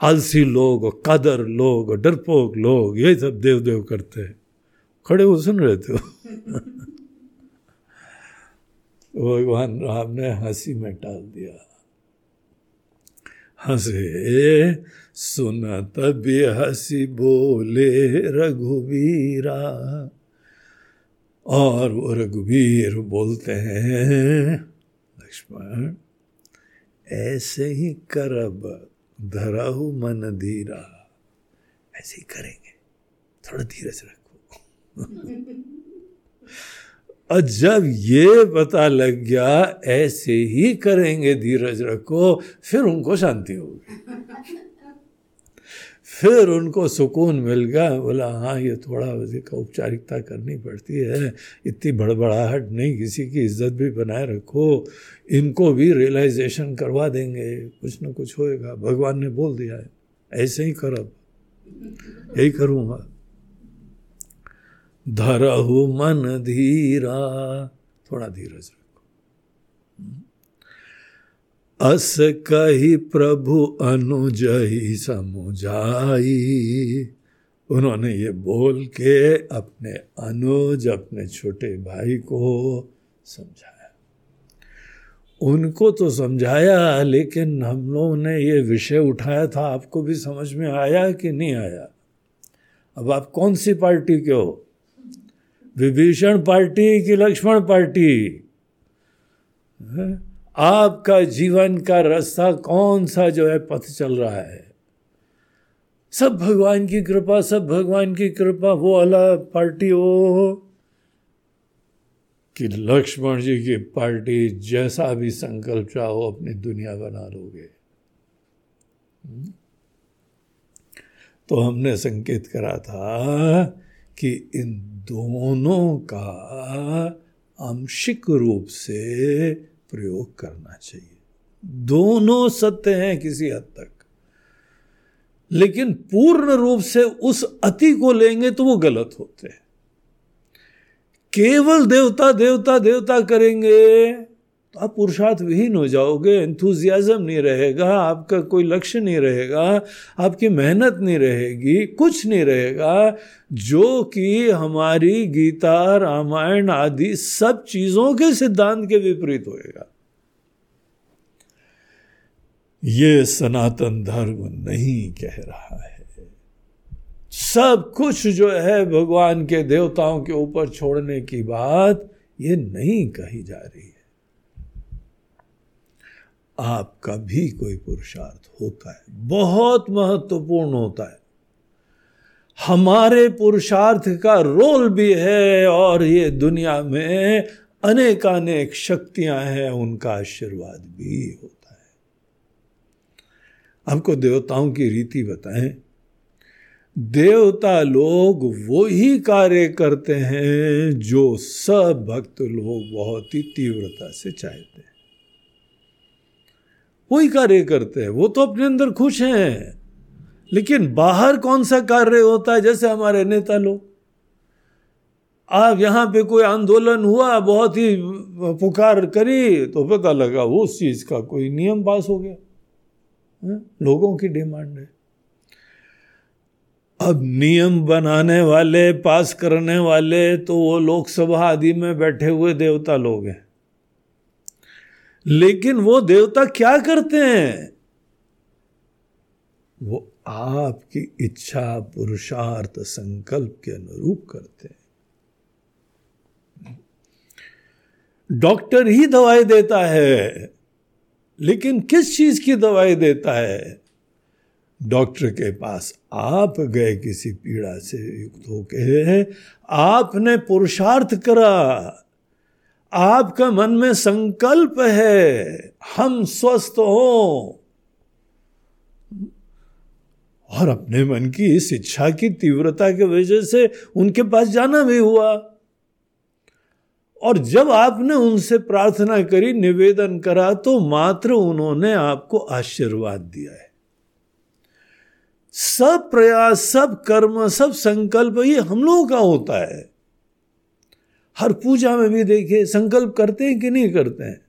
आलसी लोग, कदर लोग, डरपोक लोग, ये सब देव देव करते हैं। खड़े हुए सुन रहे थे भगवान राम ने हँसी में टाल दिया। हंसे सुन तभी हँसी बोले, रघुवीरा। और वो रघुवीर बोलते हैं, लक्ष्मण, ऐसे ही करब धराहु मन धीरा। ऐसे ही करेंगे। थोड़ा धीरज रखो। और जब ये पता लग गया, ऐसे ही करेंगे, धीरज रखो, फिर उनको शांति होगी। फिर उनको सुकून मिल गया। बोला हाँ ये थोड़ा औपचारिकता करनी पड़ती है। इतनी बड़बड़ाहट नहीं, किसी की इज़्ज़त भी बनाए रखो। इनको भी रियलाइजेशन करवा देंगे। कुछ ना कुछ होएगा। भगवान ने बोल दिया है। ऐसे ही कर। अब यही करूँगा। धरहु मन धीरा। थोड़ा धीरज अस कही प्रभु अनुजही समुझाई। उन्होंने ये बोल के अपने अनुज, अपने छोटे भाई को समझाया। उनको तो समझाया, लेकिन हम लोगों ने ये विषय उठाया था, आपको भी समझ में आया कि नहीं आया? अब आप कौन सी पार्टी के हो? विभीषण पार्टी की लक्ष्मण पार्टी? है? आपका जीवन का रास्ता कौन सा जो है पथ चल रहा है? सब भगवान की कृपा, सब भगवान की कृपा, वो अलग पार्टी हो कि लक्ष्मण जी की पार्टी जैसा भी संकल्प चाहो, अपनी दुनिया बना लोगे। हम्म? तो हमने संकेत करा था कि इन दोनों का आंशिक रूप से प्रयोग करना चाहिए। दोनों सत्य हैं किसी हद तक। लेकिन पूर्ण रूप से उस अति को लेंगे तो वो गलत होते हैं। केवल देवता देवता देवता करेंगे। आप पुरुषार्थ विहीन हो जाओगे एंथुजियाजम नहीं रहेगा, आपका कोई लक्ष्य नहीं रहेगा, आपकी मेहनत नहीं रहेगी, कुछ नहीं रहेगा, जो कि हमारी गीता, रामायण आदि सब चीज़ों के सिद्धांत के विपरीत होएगा। ये सनातन धर्म नहीं कह रहा है। सब कुछ जो है भगवान के देवताओं के ऊपर छोड़ने की बात ये नहीं कही जा रही है। आपका भी कोई पुरुषार्थ होता है। बहुत महत्वपूर्ण होता है। हमारे पुरुषार्थ का रोल भी है और ये दुनिया में अनेकानेक शक्तियाँ हैं, उनका आशीर्वाद भी होता है। हमको देवताओं की रीति बताएँ। देवता लोग वो ही कार्य करते हैं जो सब भक्त लोग बहुत ही तीव्रता से चाहते हैं। वही कार्य करते हैं, वो तो अपने अंदर खुश हैं। लेकिन बाहर कौन सा कार्य होता है, जैसे हमारे नेता लोग? आप यहाँ पे कोई आंदोलन हुआ, बहुत ही पुकार करी तो पता लगा वो उस चीज़ का कोई नियम पास हो गया। है? लोगों की डिमांड है। अब नियम बनाने वाले, पास करने वाले तो वो लोकसभा आदि में बैठे हुए देवता लोग हैं। लेकिन वो देवता क्या करते हैं? वो आपकी इच्छा पुरुषार्थ संकल्प के अनुरूप करते हैं। डॉक्टर ही दवाई देता है, लेकिन किस चीज़ की दवाई देता है? डॉक्टर के पास आप गए, किसी पीड़ा से युक्त होके आपने पुरुषार्थ करा। आपका मन में संकल्प है, हम स्वस्थ हो। और अपने मन की इस इच्छा की तीव्रता की वजह से उनके पास जाना भी हुआ। और जब आपने उनसे प्रार्थना करी, निवेदन करा तो मात्र उन्होंने आपको आशीर्वाद दिया है। सब प्रयास, सब कर्म, सब संकल्प, ये हम लोगों का होता है। हर पूजा में भी देखिए संकल्प करते हैं कि नहीं करते हैं।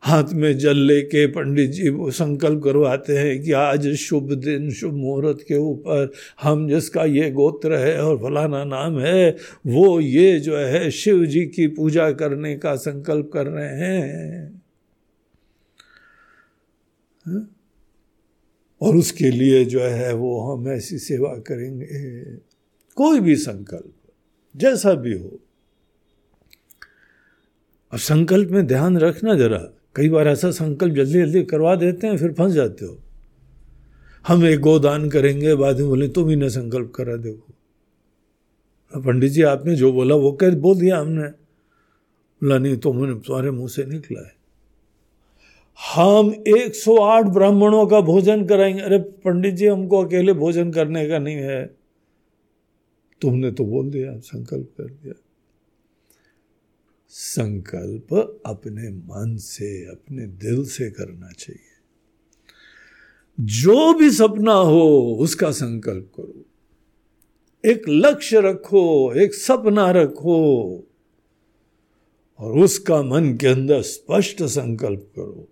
हाथ में जल लेके पंडित जी वो संकल्प करवाते हैं कि आज शुभ दिन, शुभ मुहूर्त के ऊपर हम जिसका ये गोत्र है और फलाना नाम है, वो ये जो है शिव जी की पूजा करने का संकल्प कर रहे हैं। और उसके लिए जो है वो हम ऐसी सेवा करेंगे। कोई भी संकल्प। जैसा भी हो। अब संकल्प में ध्यान रखना जरा। कई बार ऐसा संकल्प जल्दी जल्दी करवा देते हैं, फिर फंस जाते हो। हम एक गोदान करेंगे, बाद में बोले, तुम ही ने संकल्प करा, देखो। पंडित जी, आपने जो बोला, वो कह बोल दिया हमने। बोला, नहीं तो मैंने तुम्हारे मुँह से निकला है। हम 108 ब्राह्मणों का भोजन कराएँगे। अरे, पंडित जी, हमको अकेले भोजन करने का नहीं है। तुमने तो बोल दिया, संकल्प कर दिया। संकल्प अपने मन से, अपने दिल से करना चाहिए। जो भी सपना हो, उसका संकल्प करो। एक लक्ष्य रखो, एक सपना रखो, और उसका मन के अंदर स्पष्ट संकल्प करो।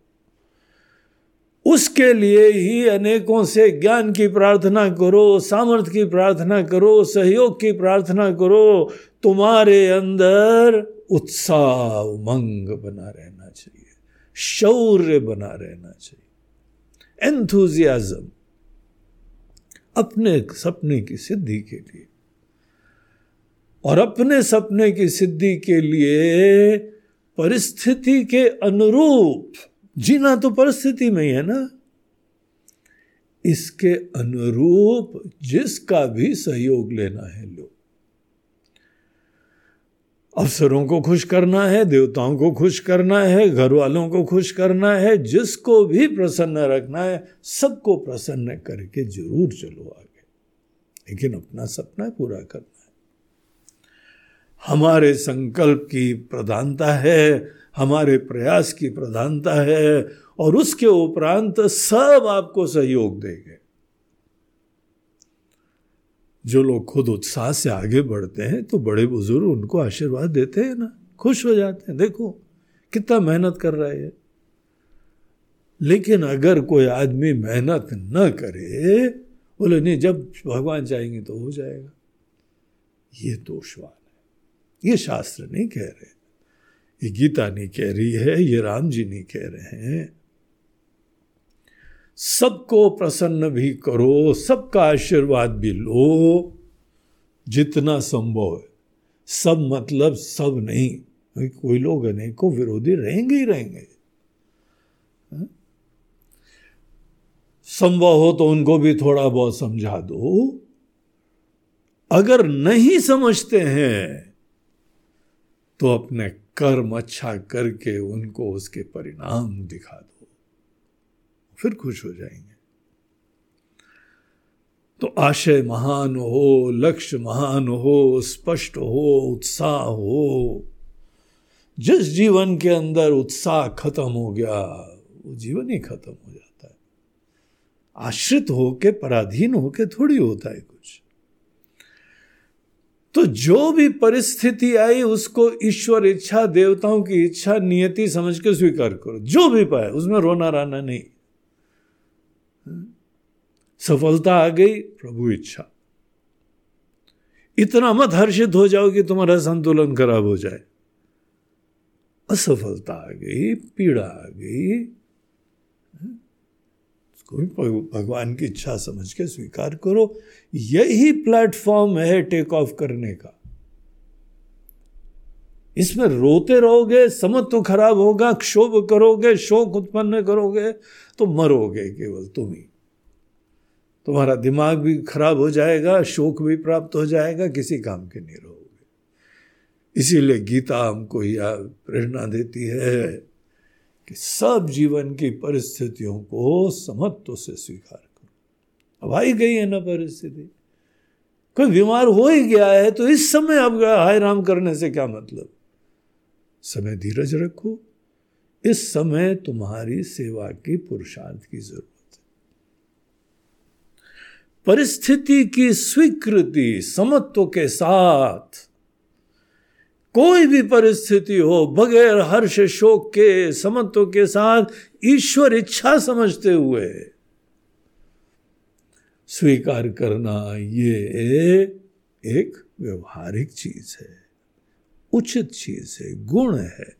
उसके लिए ही अनेकों से ज्ञान की प्रार्थना करो सामर्थ्य की प्रार्थना करो, सहयोग की प्रार्थना करो। तुम्हारे अंदर उत्साह, उमंग बना रहना चाहिए, शौर्य बना रहना चाहिए। एंथुजियाजम अपने सपने की सिद्धि के लिए। और अपने सपने की सिद्धि के लिए परिस्थिति के अनुरूप जीना तो परिस्थिति में ही है ना। इसके अनुरूप जिसका भी सहयोग लेना है लो। अफसरों को खुश करना है, देवताओं को खुश करना है घर वालों को खुश करना है, जिसको भी प्रसन्न रखना है, सबको प्रसन्न करके ज़रूर चलो आगे। लेकिन अपना सपना पूरा करना है। हमारे संकल्प की प्रधानता है हमारे प्रयास की प्रधानता है और उसके उपरांत सब आपको सहयोग देंगे। जो लोग खुद उत्साह से आगे बढ़ते हैं तो बड़े बुज़ुर्ग उनको आशीर्वाद देते हैं ना, खुश हो जाते हैं। देखो, कितना मेहनत कर रहा है। लेकिन अगर कोई आदमी मेहनत न करे, बोले, नहीं, जब भगवान चाहेंगे तो हो जाएगा। ये दोषवान है। ये शास्त्र नहीं कह रहे। ये गीता नहीं कह रही है, ये राम जी नहीं कह रहे हैं। सबको प्रसन्न भी करो, सबका आशीर्वाद भी लो, जितना संभव है। सब मतलब सब नहीं। कोई लोग अनेकों विरोधी रहेंगे ही रहेंगे। हाँ? संभव हो तो उनको भी थोड़ा बहुत समझा दो। अगर नहीं समझते हैं तो अपने कर्म अच्छा करके उनको उसके परिणाम दिखा दो। फिर खुश हो जाएँगे। तो आशय महान हो, लक्ष्य महान हो, स्पष्ट हो, उत्साह हो, जिस जीवन के अंदर उत्साह खत्म हो गया, वो जीवन ही खत्म हो जाता है। आश्रित होके, पराधीन होके थोड़ी होता है तो जो भी परिस्थिति आई, उसको ईश्वर इच्छा, देवताओं की इच्छा, नियति समझ के स्वीकार करो। जो भी पाए उसमें रोना राना नहीं। सफलता आ गई, प्रभु इच्छा। इतना मत हर्षित हो जाओ कि तुम्हारा संतुलन खराब हो जाए। असफलता आ गई, पीड़ा आ गई उसको भगवान की इच्छा समझ के स्वीकार करो। यही प्लेटफॉर्म है टेक ऑफ़ करने का। इसमें रोते रहोगे, समत्व तो खराब होगा, क्षोभ करोगे, शोक उत्पन्न करोगे तो मरोगे केवल तुम ही। तुम्हारा दिमाग भी खराब हो जाएगा, शोक भी प्राप्त हो जाएगा, किसी काम के नहीं रहोगे। इसीलिए गीता हमको यह प्रेरणा देती है कि सब जीवन की परिस्थितियों को समत्व से स्वीकार करो। अब आई गई है ना परिस्थिति। कोई बीमार हो ही गया है तो इस समय अब हाय राम करने से क्या मतलब? समय धीरज रखो। इस समय तुम्हारी सेवा की पुरुषार्थ की ज़रूरत है। परिस्थिति की स्वीकृति समत्व के साथ कोई भी परिस्थिति हो, बगैर हर्ष शोक के समत्व के साथ ईश्वर इच्छा समझते हुए स्वीकार करना ये एक व्यवहारिक चीज़ है, उचित चीज़ है, गुण है।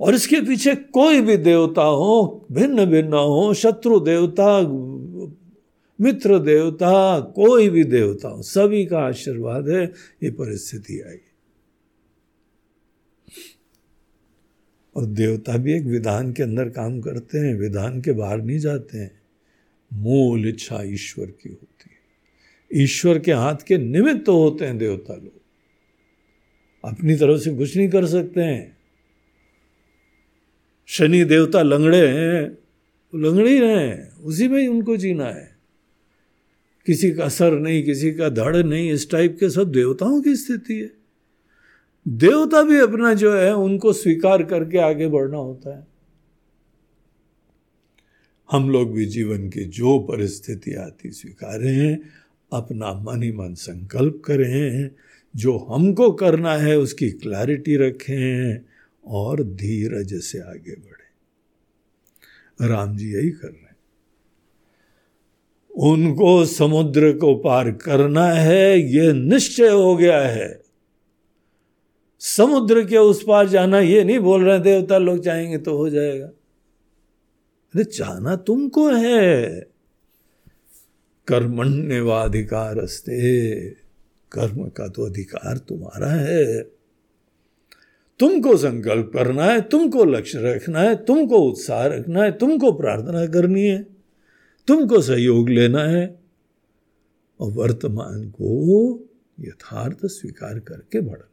और इसके पीछे कोई भी देवता हो, भिन्न भिन्न हो, शत्रु देवता, मित्र देवता, कोई भी देवता हो, सभी का आशीर्वाद है, ये परिस्थिति आई। और देवता भी एक विधान के अंदर काम करते हैं, विधान के बाहर नहीं जाते हैं। मूल इच्छा ईश्वर की होती है। ईश्वर के हाथ के निमित्त तो होते हैं देवता लोग। अपनी तरफ़ से कुछ नहीं कर सकते हैं। शनि देवता लंगड़े हैं लंगड़े ही रहे हैं, उसी में ही उनको जीना है। किसी का सर नहीं, किसी का धड़ नहीं, इस टाइप के सब देवताओं की स्थिति है। देवता भी अपना जो है, उनको स्वीकार करके आगे बढ़ना होता है। हम लोग भी जीवन की जो परिस्थिति आती, स्वीकारें अपना मन ही मन संकल्प करें, जो हमको करना है उसकी क्लैरिटी रखें और धीरज से आगे बढ़े। राम जी यही कर रहे हैं। उनको समुद्र को पार करना है, ये निश्चय हो गया है। समुद्र के उस पार जाना, ये नहीं बोल रहे देवता लोग चाहेंगे तो हो जाएगा। अरे चाहना तुमको है। कर्मण्यवाधिकार अस्ते कर्म का तो अधिकार तुम्हारा है। तुमको संकल्प करना है, तुमको लक्ष्य रखना है, तुमको उत्साह रखना है, तुमको प्रार्थना करनी है, तुमको सहयोग लेना है। और वर्तमान को यथार्थ स्वीकार करके बढ़ना।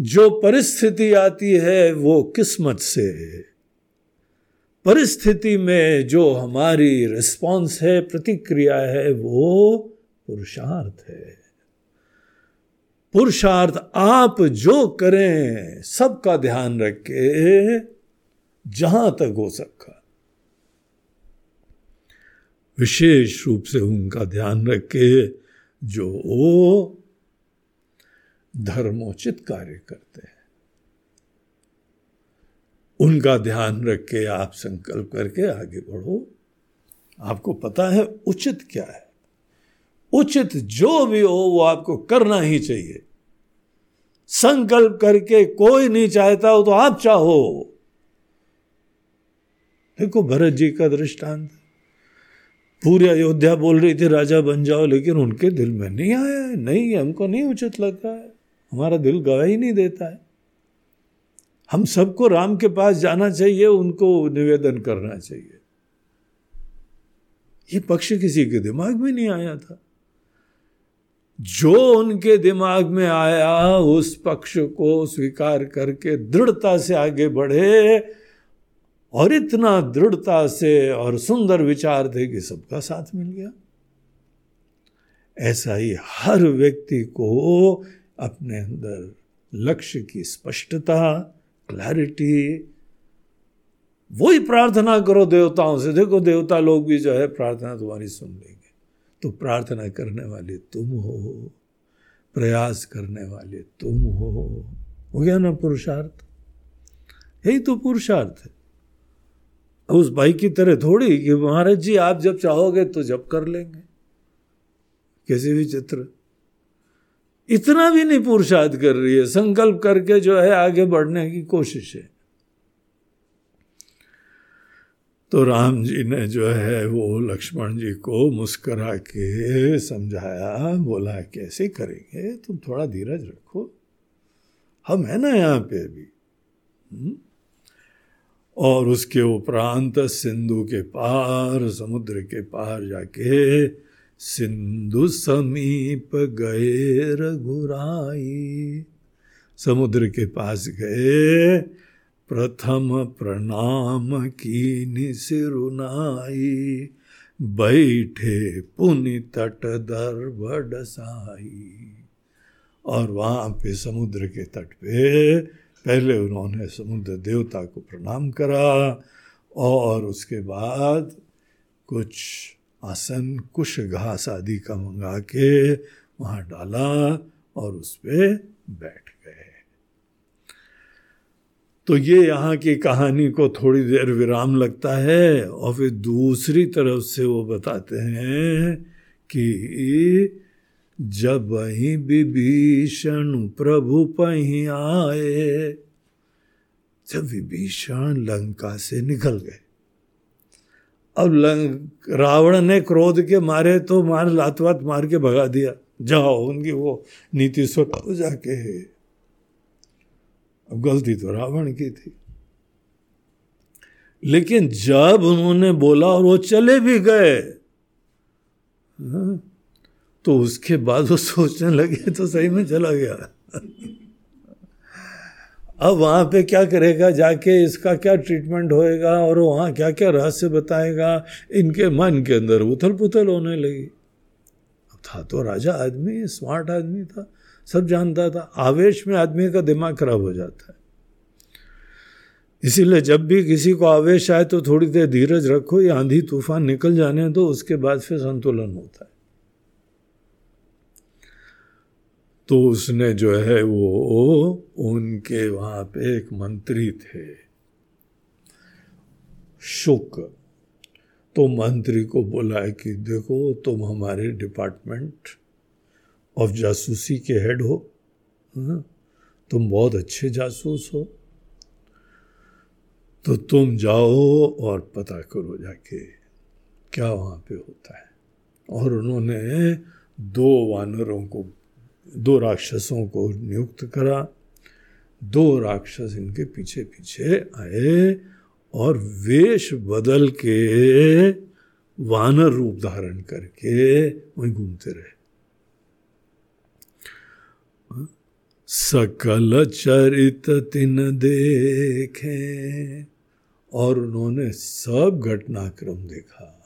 जो परिस्थिति आती है वो किस्मत से है। परिस्थिति में जो हमारी रिस्पॉन्स है, प्रतिक्रिया है, वो पुरुषार्थ है। पुरुषार्थ आप जो करें, सबका ध्यान रख के जहाँ तक हो सका विशेष रूप से उनका ध्यान रख के जो धर्मोचित कार्य करते हैं। उनका ध्यान रख के आप संकल्प करके आगे बढ़ो। आपको पता है उचित क्या है? उचित जो भी हो, वो आपको करना ही चाहिए। संकल्प करके कोई नहीं चाहता हो तो आप चाहो। देखो, भरत जी का दृष्टांत। पूरी अयोध्या बोल रही थी, राजा बन जाओ, लेकिन उनके दिल में नहीं आया नहीं, हमको नहीं उचित लगता है। हमारा दिल गवाही नहीं देता है। हम सबको राम के पास जाना चाहिए, उनको निवेदन करना चाहिए। ये पक्ष किसी के दिमाग में नहीं आया था। जो उनके दिमाग में आया, उस पक्ष को स्वीकार करके दृढ़ता से आगे बढ़े, और इतना दृढ़ता से और सुंदर विचार थे कि सबका साथ मिल गया। ऐसा ही हर व्यक्ति को अपने अंदर लक्ष्य की स्पष्टता क्लैरिटी वही प्रार्थना करो देवताओं से। देखो, देवता लोग भी जो है प्रार्थना तुम्हारी सुन लेंगे। तो प्रार्थना करने वाले तुम हो, प्रयास करने वाले तुम हो। हो गया ना पुरुषार्थ? यही तो पुरुषार्थ है। उस भाई की तरह थोड़ी कि महाराज जी, आप जब चाहोगे तो जब कर लेंगे। कैसे भी चित्र इतना भी नहीं पुरुषार्थ कर रही है। संकल्प करके जो है आगे बढ़ने की कोशिश है। तो राम जी ने जो है वो लक्ष्मण जी को मुस्करा के समझाया, बोला, कैसे करेंगे? तुम थोड़ा धीरज रखो। हम है ना यहाँ पे अभी। हम्म? और उसके उपरांत सिंधु के पार, समुद्र के पार जाके सिंधु समीप गए रघुराई। समुद्र के पास गए, प्रथम प्रणाम की निसिरुनाई बैठे पुनि तट दर बडसाई। और वहाँ पे समुद्र के तट पे पहले उन्होंने समुद्र देवता को प्रणाम करा और उसके बाद कुछ आसन कुश घास आदि का मंगा के वहाँ डाला और उस पर बैठ गए। तो ये यहाँ की कहानी को थोड़ी देर विराम लगता है और फिर दूसरी तरफ़ से वो बताते हैं कि जब ही विभीषण प्रभु पही आए, जब विभीषण लंका से निकल गए। अब रावण ने क्रोध के मारे तो मार लातवात मार के भगा दिया। जाओ उनकी वो नीति स्वतः जाके अब गलती तो रावण की थी। लेकिन जब उन्होंने बोला और वो चले भी गए हाँ, तो उसके बाद वो सोचने लगे तो सही में चला गया। अब वहाँ पे क्या करेगा? जाके इसका क्या ट्रीटमेंट होएगा और वहाँ क्या क्या रहस्य बताएगा? इनके मन के अंदर उथल पुथल होने लगी। अब था तो राजा आदमी स्मार्ट आदमी था, सब जानता था। आवेश में आदमी का दिमाग खराब हो जाता है। इसीलिए जब भी किसी को आवेश आए तो थोड़ी देर धीरज रखो, या आंधी तूफ़ान निकल जाने दो, उसके बाद फिर संतुलन होता है। तो उसने जो है वो उनके वहाँ पे एक मंत्री थे। शुक तो मंत्री को बोला कि देखो, तुम हमारे डिपार्टमेंट ऑफ़ जासूसी के हेड हो हाँ? तुम बहुत अच्छे जासूस हो। तो तुम जाओ और पता करो जाके क्या वहाँ पे होता है। और उन्होंने दो वानरों को दो राक्षसों को नियुक्त करा, दो राक्षस इनके पीछे पीछे आए और वेश बदल के वानर रूप धारण करके वहीं घूमते रहे। सकल चरित तिन देखे और उन्होंने सब घटनाक्रम देखा।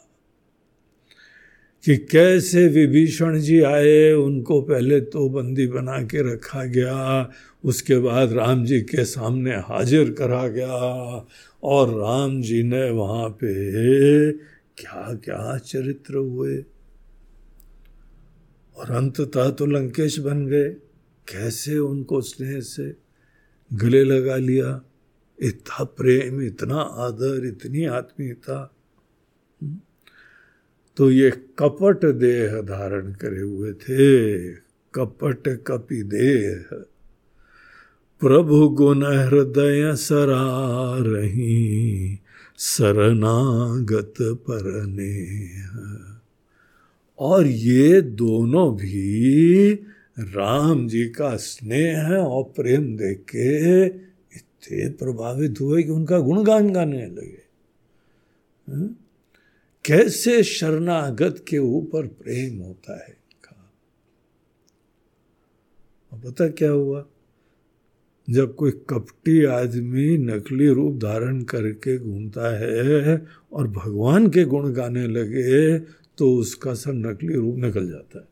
कि कैसे विभीषण जी आए, उनको पहले तो बंदी बना के रखा गया, उसके बाद राम जी के सामने हाजिर करा गया, और राम जी ने वहाँ पे क्या क्या चरित्र हुए और अंततः तो लंकेश बन गए कैसे उनको स्नेह से गले लगा लिया इतना प्रेम, इतना आदर, इतनी आत्मीयता। तो ये कपट देह धारण करे हुए थे, कपट कपि देह। प्रभु गुण हृदय सरा रही, शरणागत परने और ये दोनों भी राम जी का स्नेह और प्रेम देख के इतने प्रभावित हुए कि उनका गुणगान गाने लगे। हाँ? कैसे शरणागत के ऊपर प्रेम होता है? कहा। पता क्या हुआ? जब कोई कपटी आदमी नकली रूप धारण करके घूमता है और भगवान के गुण गाने लगे तो उसका सब नकली रूप निकल जाता है।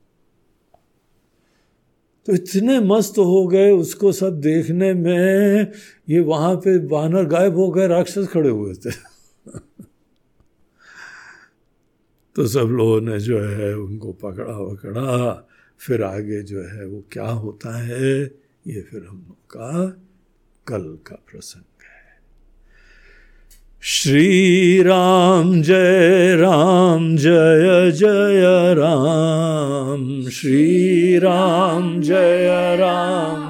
तो इतने मस्त हो गए उसको सब देखने में, ये वहाँ पे बानर गायब हो गए, राक्षस खड़े हुए थे। तो सब लोगों ने जो है उनको पकड़ा वकड़ा, फिर आगे जो है वो क्या होता है, ये फिर हम लोग का कल का प्रसंग है। श्री राम जय राम, जय जय राम। श्री राम जय राम।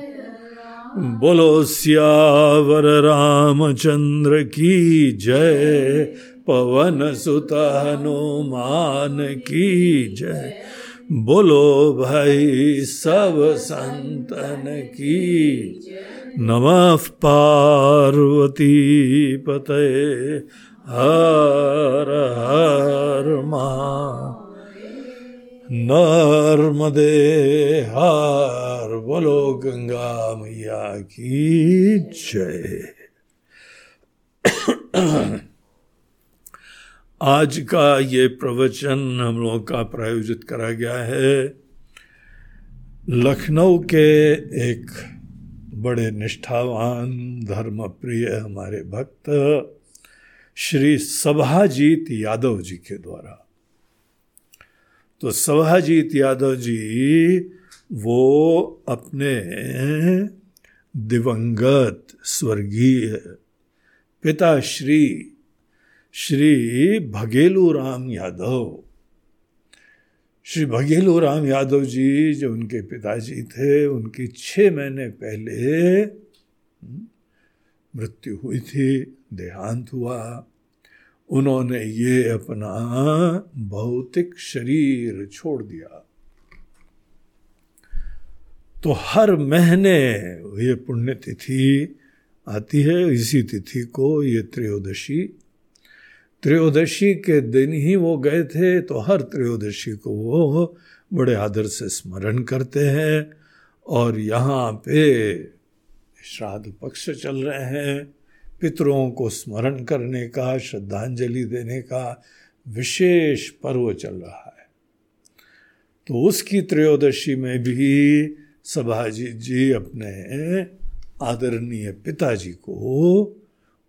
बोलो, सियावर रामचंद्र की जय। पवन सुत हनुमान की जय। बोलो भाई, सब संतन की नमः पार्वती पते हर हर मा। नर्मदे हर बोलो, गंगा मैया की जय। आज का ये प्रवचन हम लोगों का प्रायोजित करा गया है। लखनऊ के एक बड़े निष्ठावान धर्म प्रिय हमारे भक्त, श्री सभाजीत यादव जी के द्वारा। तो सभाजीत यादव जी, वो अपने दिवंगत स्वर्गीय पिता श्री श्री भगेलू राम यादव। श्री भगेलू राम यादव जी जो उनके पिताजी थे, उनकी छः महीने पहले मृत्यु हुई थी, देहांत हुआ। उन्होंने ये अपना भौतिक शरीर छोड़ दिया। तो हर महीने ये पुण्यतिथि आती है। इसी तिथि को ये त्रयोदशी। त्रयोदशी के दिन ही वो गए थे तो हर त्रयोदशी को वो बड़े आदर से स्मरण करते हैं और यहाँ पे श्राद्ध पक्ष चल रहे हैं। पितरों को स्मरण करने का, श्रद्धांजलि देने का विशेष पर्व चल रहा है। तो उसकी त्रयोदशी में भी सभाजी जी अपने आदरणीय पिताजी को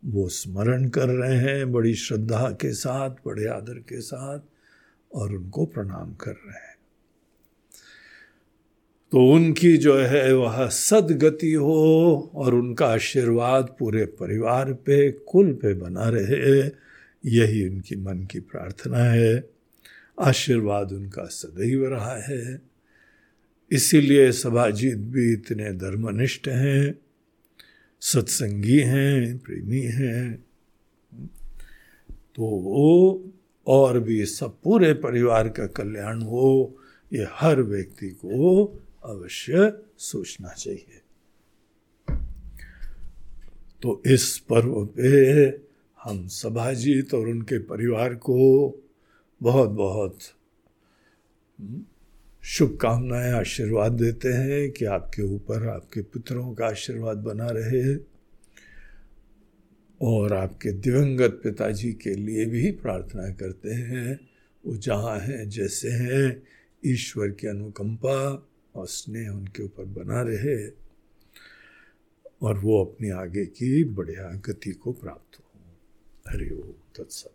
वो स्मरण कर रहे हैं, बड़ी श्रद्धा के साथ, बड़े आदर के साथ, और उनको प्रणाम कर रहे हैं। तो उनकी जो है, वह सदगति हो और उनका आशीर्वाद पूरे परिवार पे, कुल पे बना रहे। यही उनकी मन की प्रार्थना है। आशीर्वाद उनका सदैव रहा है। इसीलिए सभाजीत भी इतने धर्मनिष्ठ हैं, सत्संगी हैं, प्रेमी हैं। तो वो और भी सब पूरे परिवार का कल्याण हो, ये हर व्यक्ति को अवश्य सोचना चाहिए। तो इस पर्व पे हम सभाजीत और उनके परिवार को बहुत बहुत शुभकामनाएँ, आशीर्वाद देते हैं कि आपके ऊपर, आपके पुत्रों का आशीर्वाद बना रहे और आपके दिवंगत पिताजी के लिए भी प्रार्थना करते हैं। वो जहाँ हैं, जैसे हैं, ईश्वर की अनुकंपा और स्नेह उनके ऊपर बना रहे और वो अपने आगे की बढ़िया गति को प्राप्त हो। हरिओ तत्सत।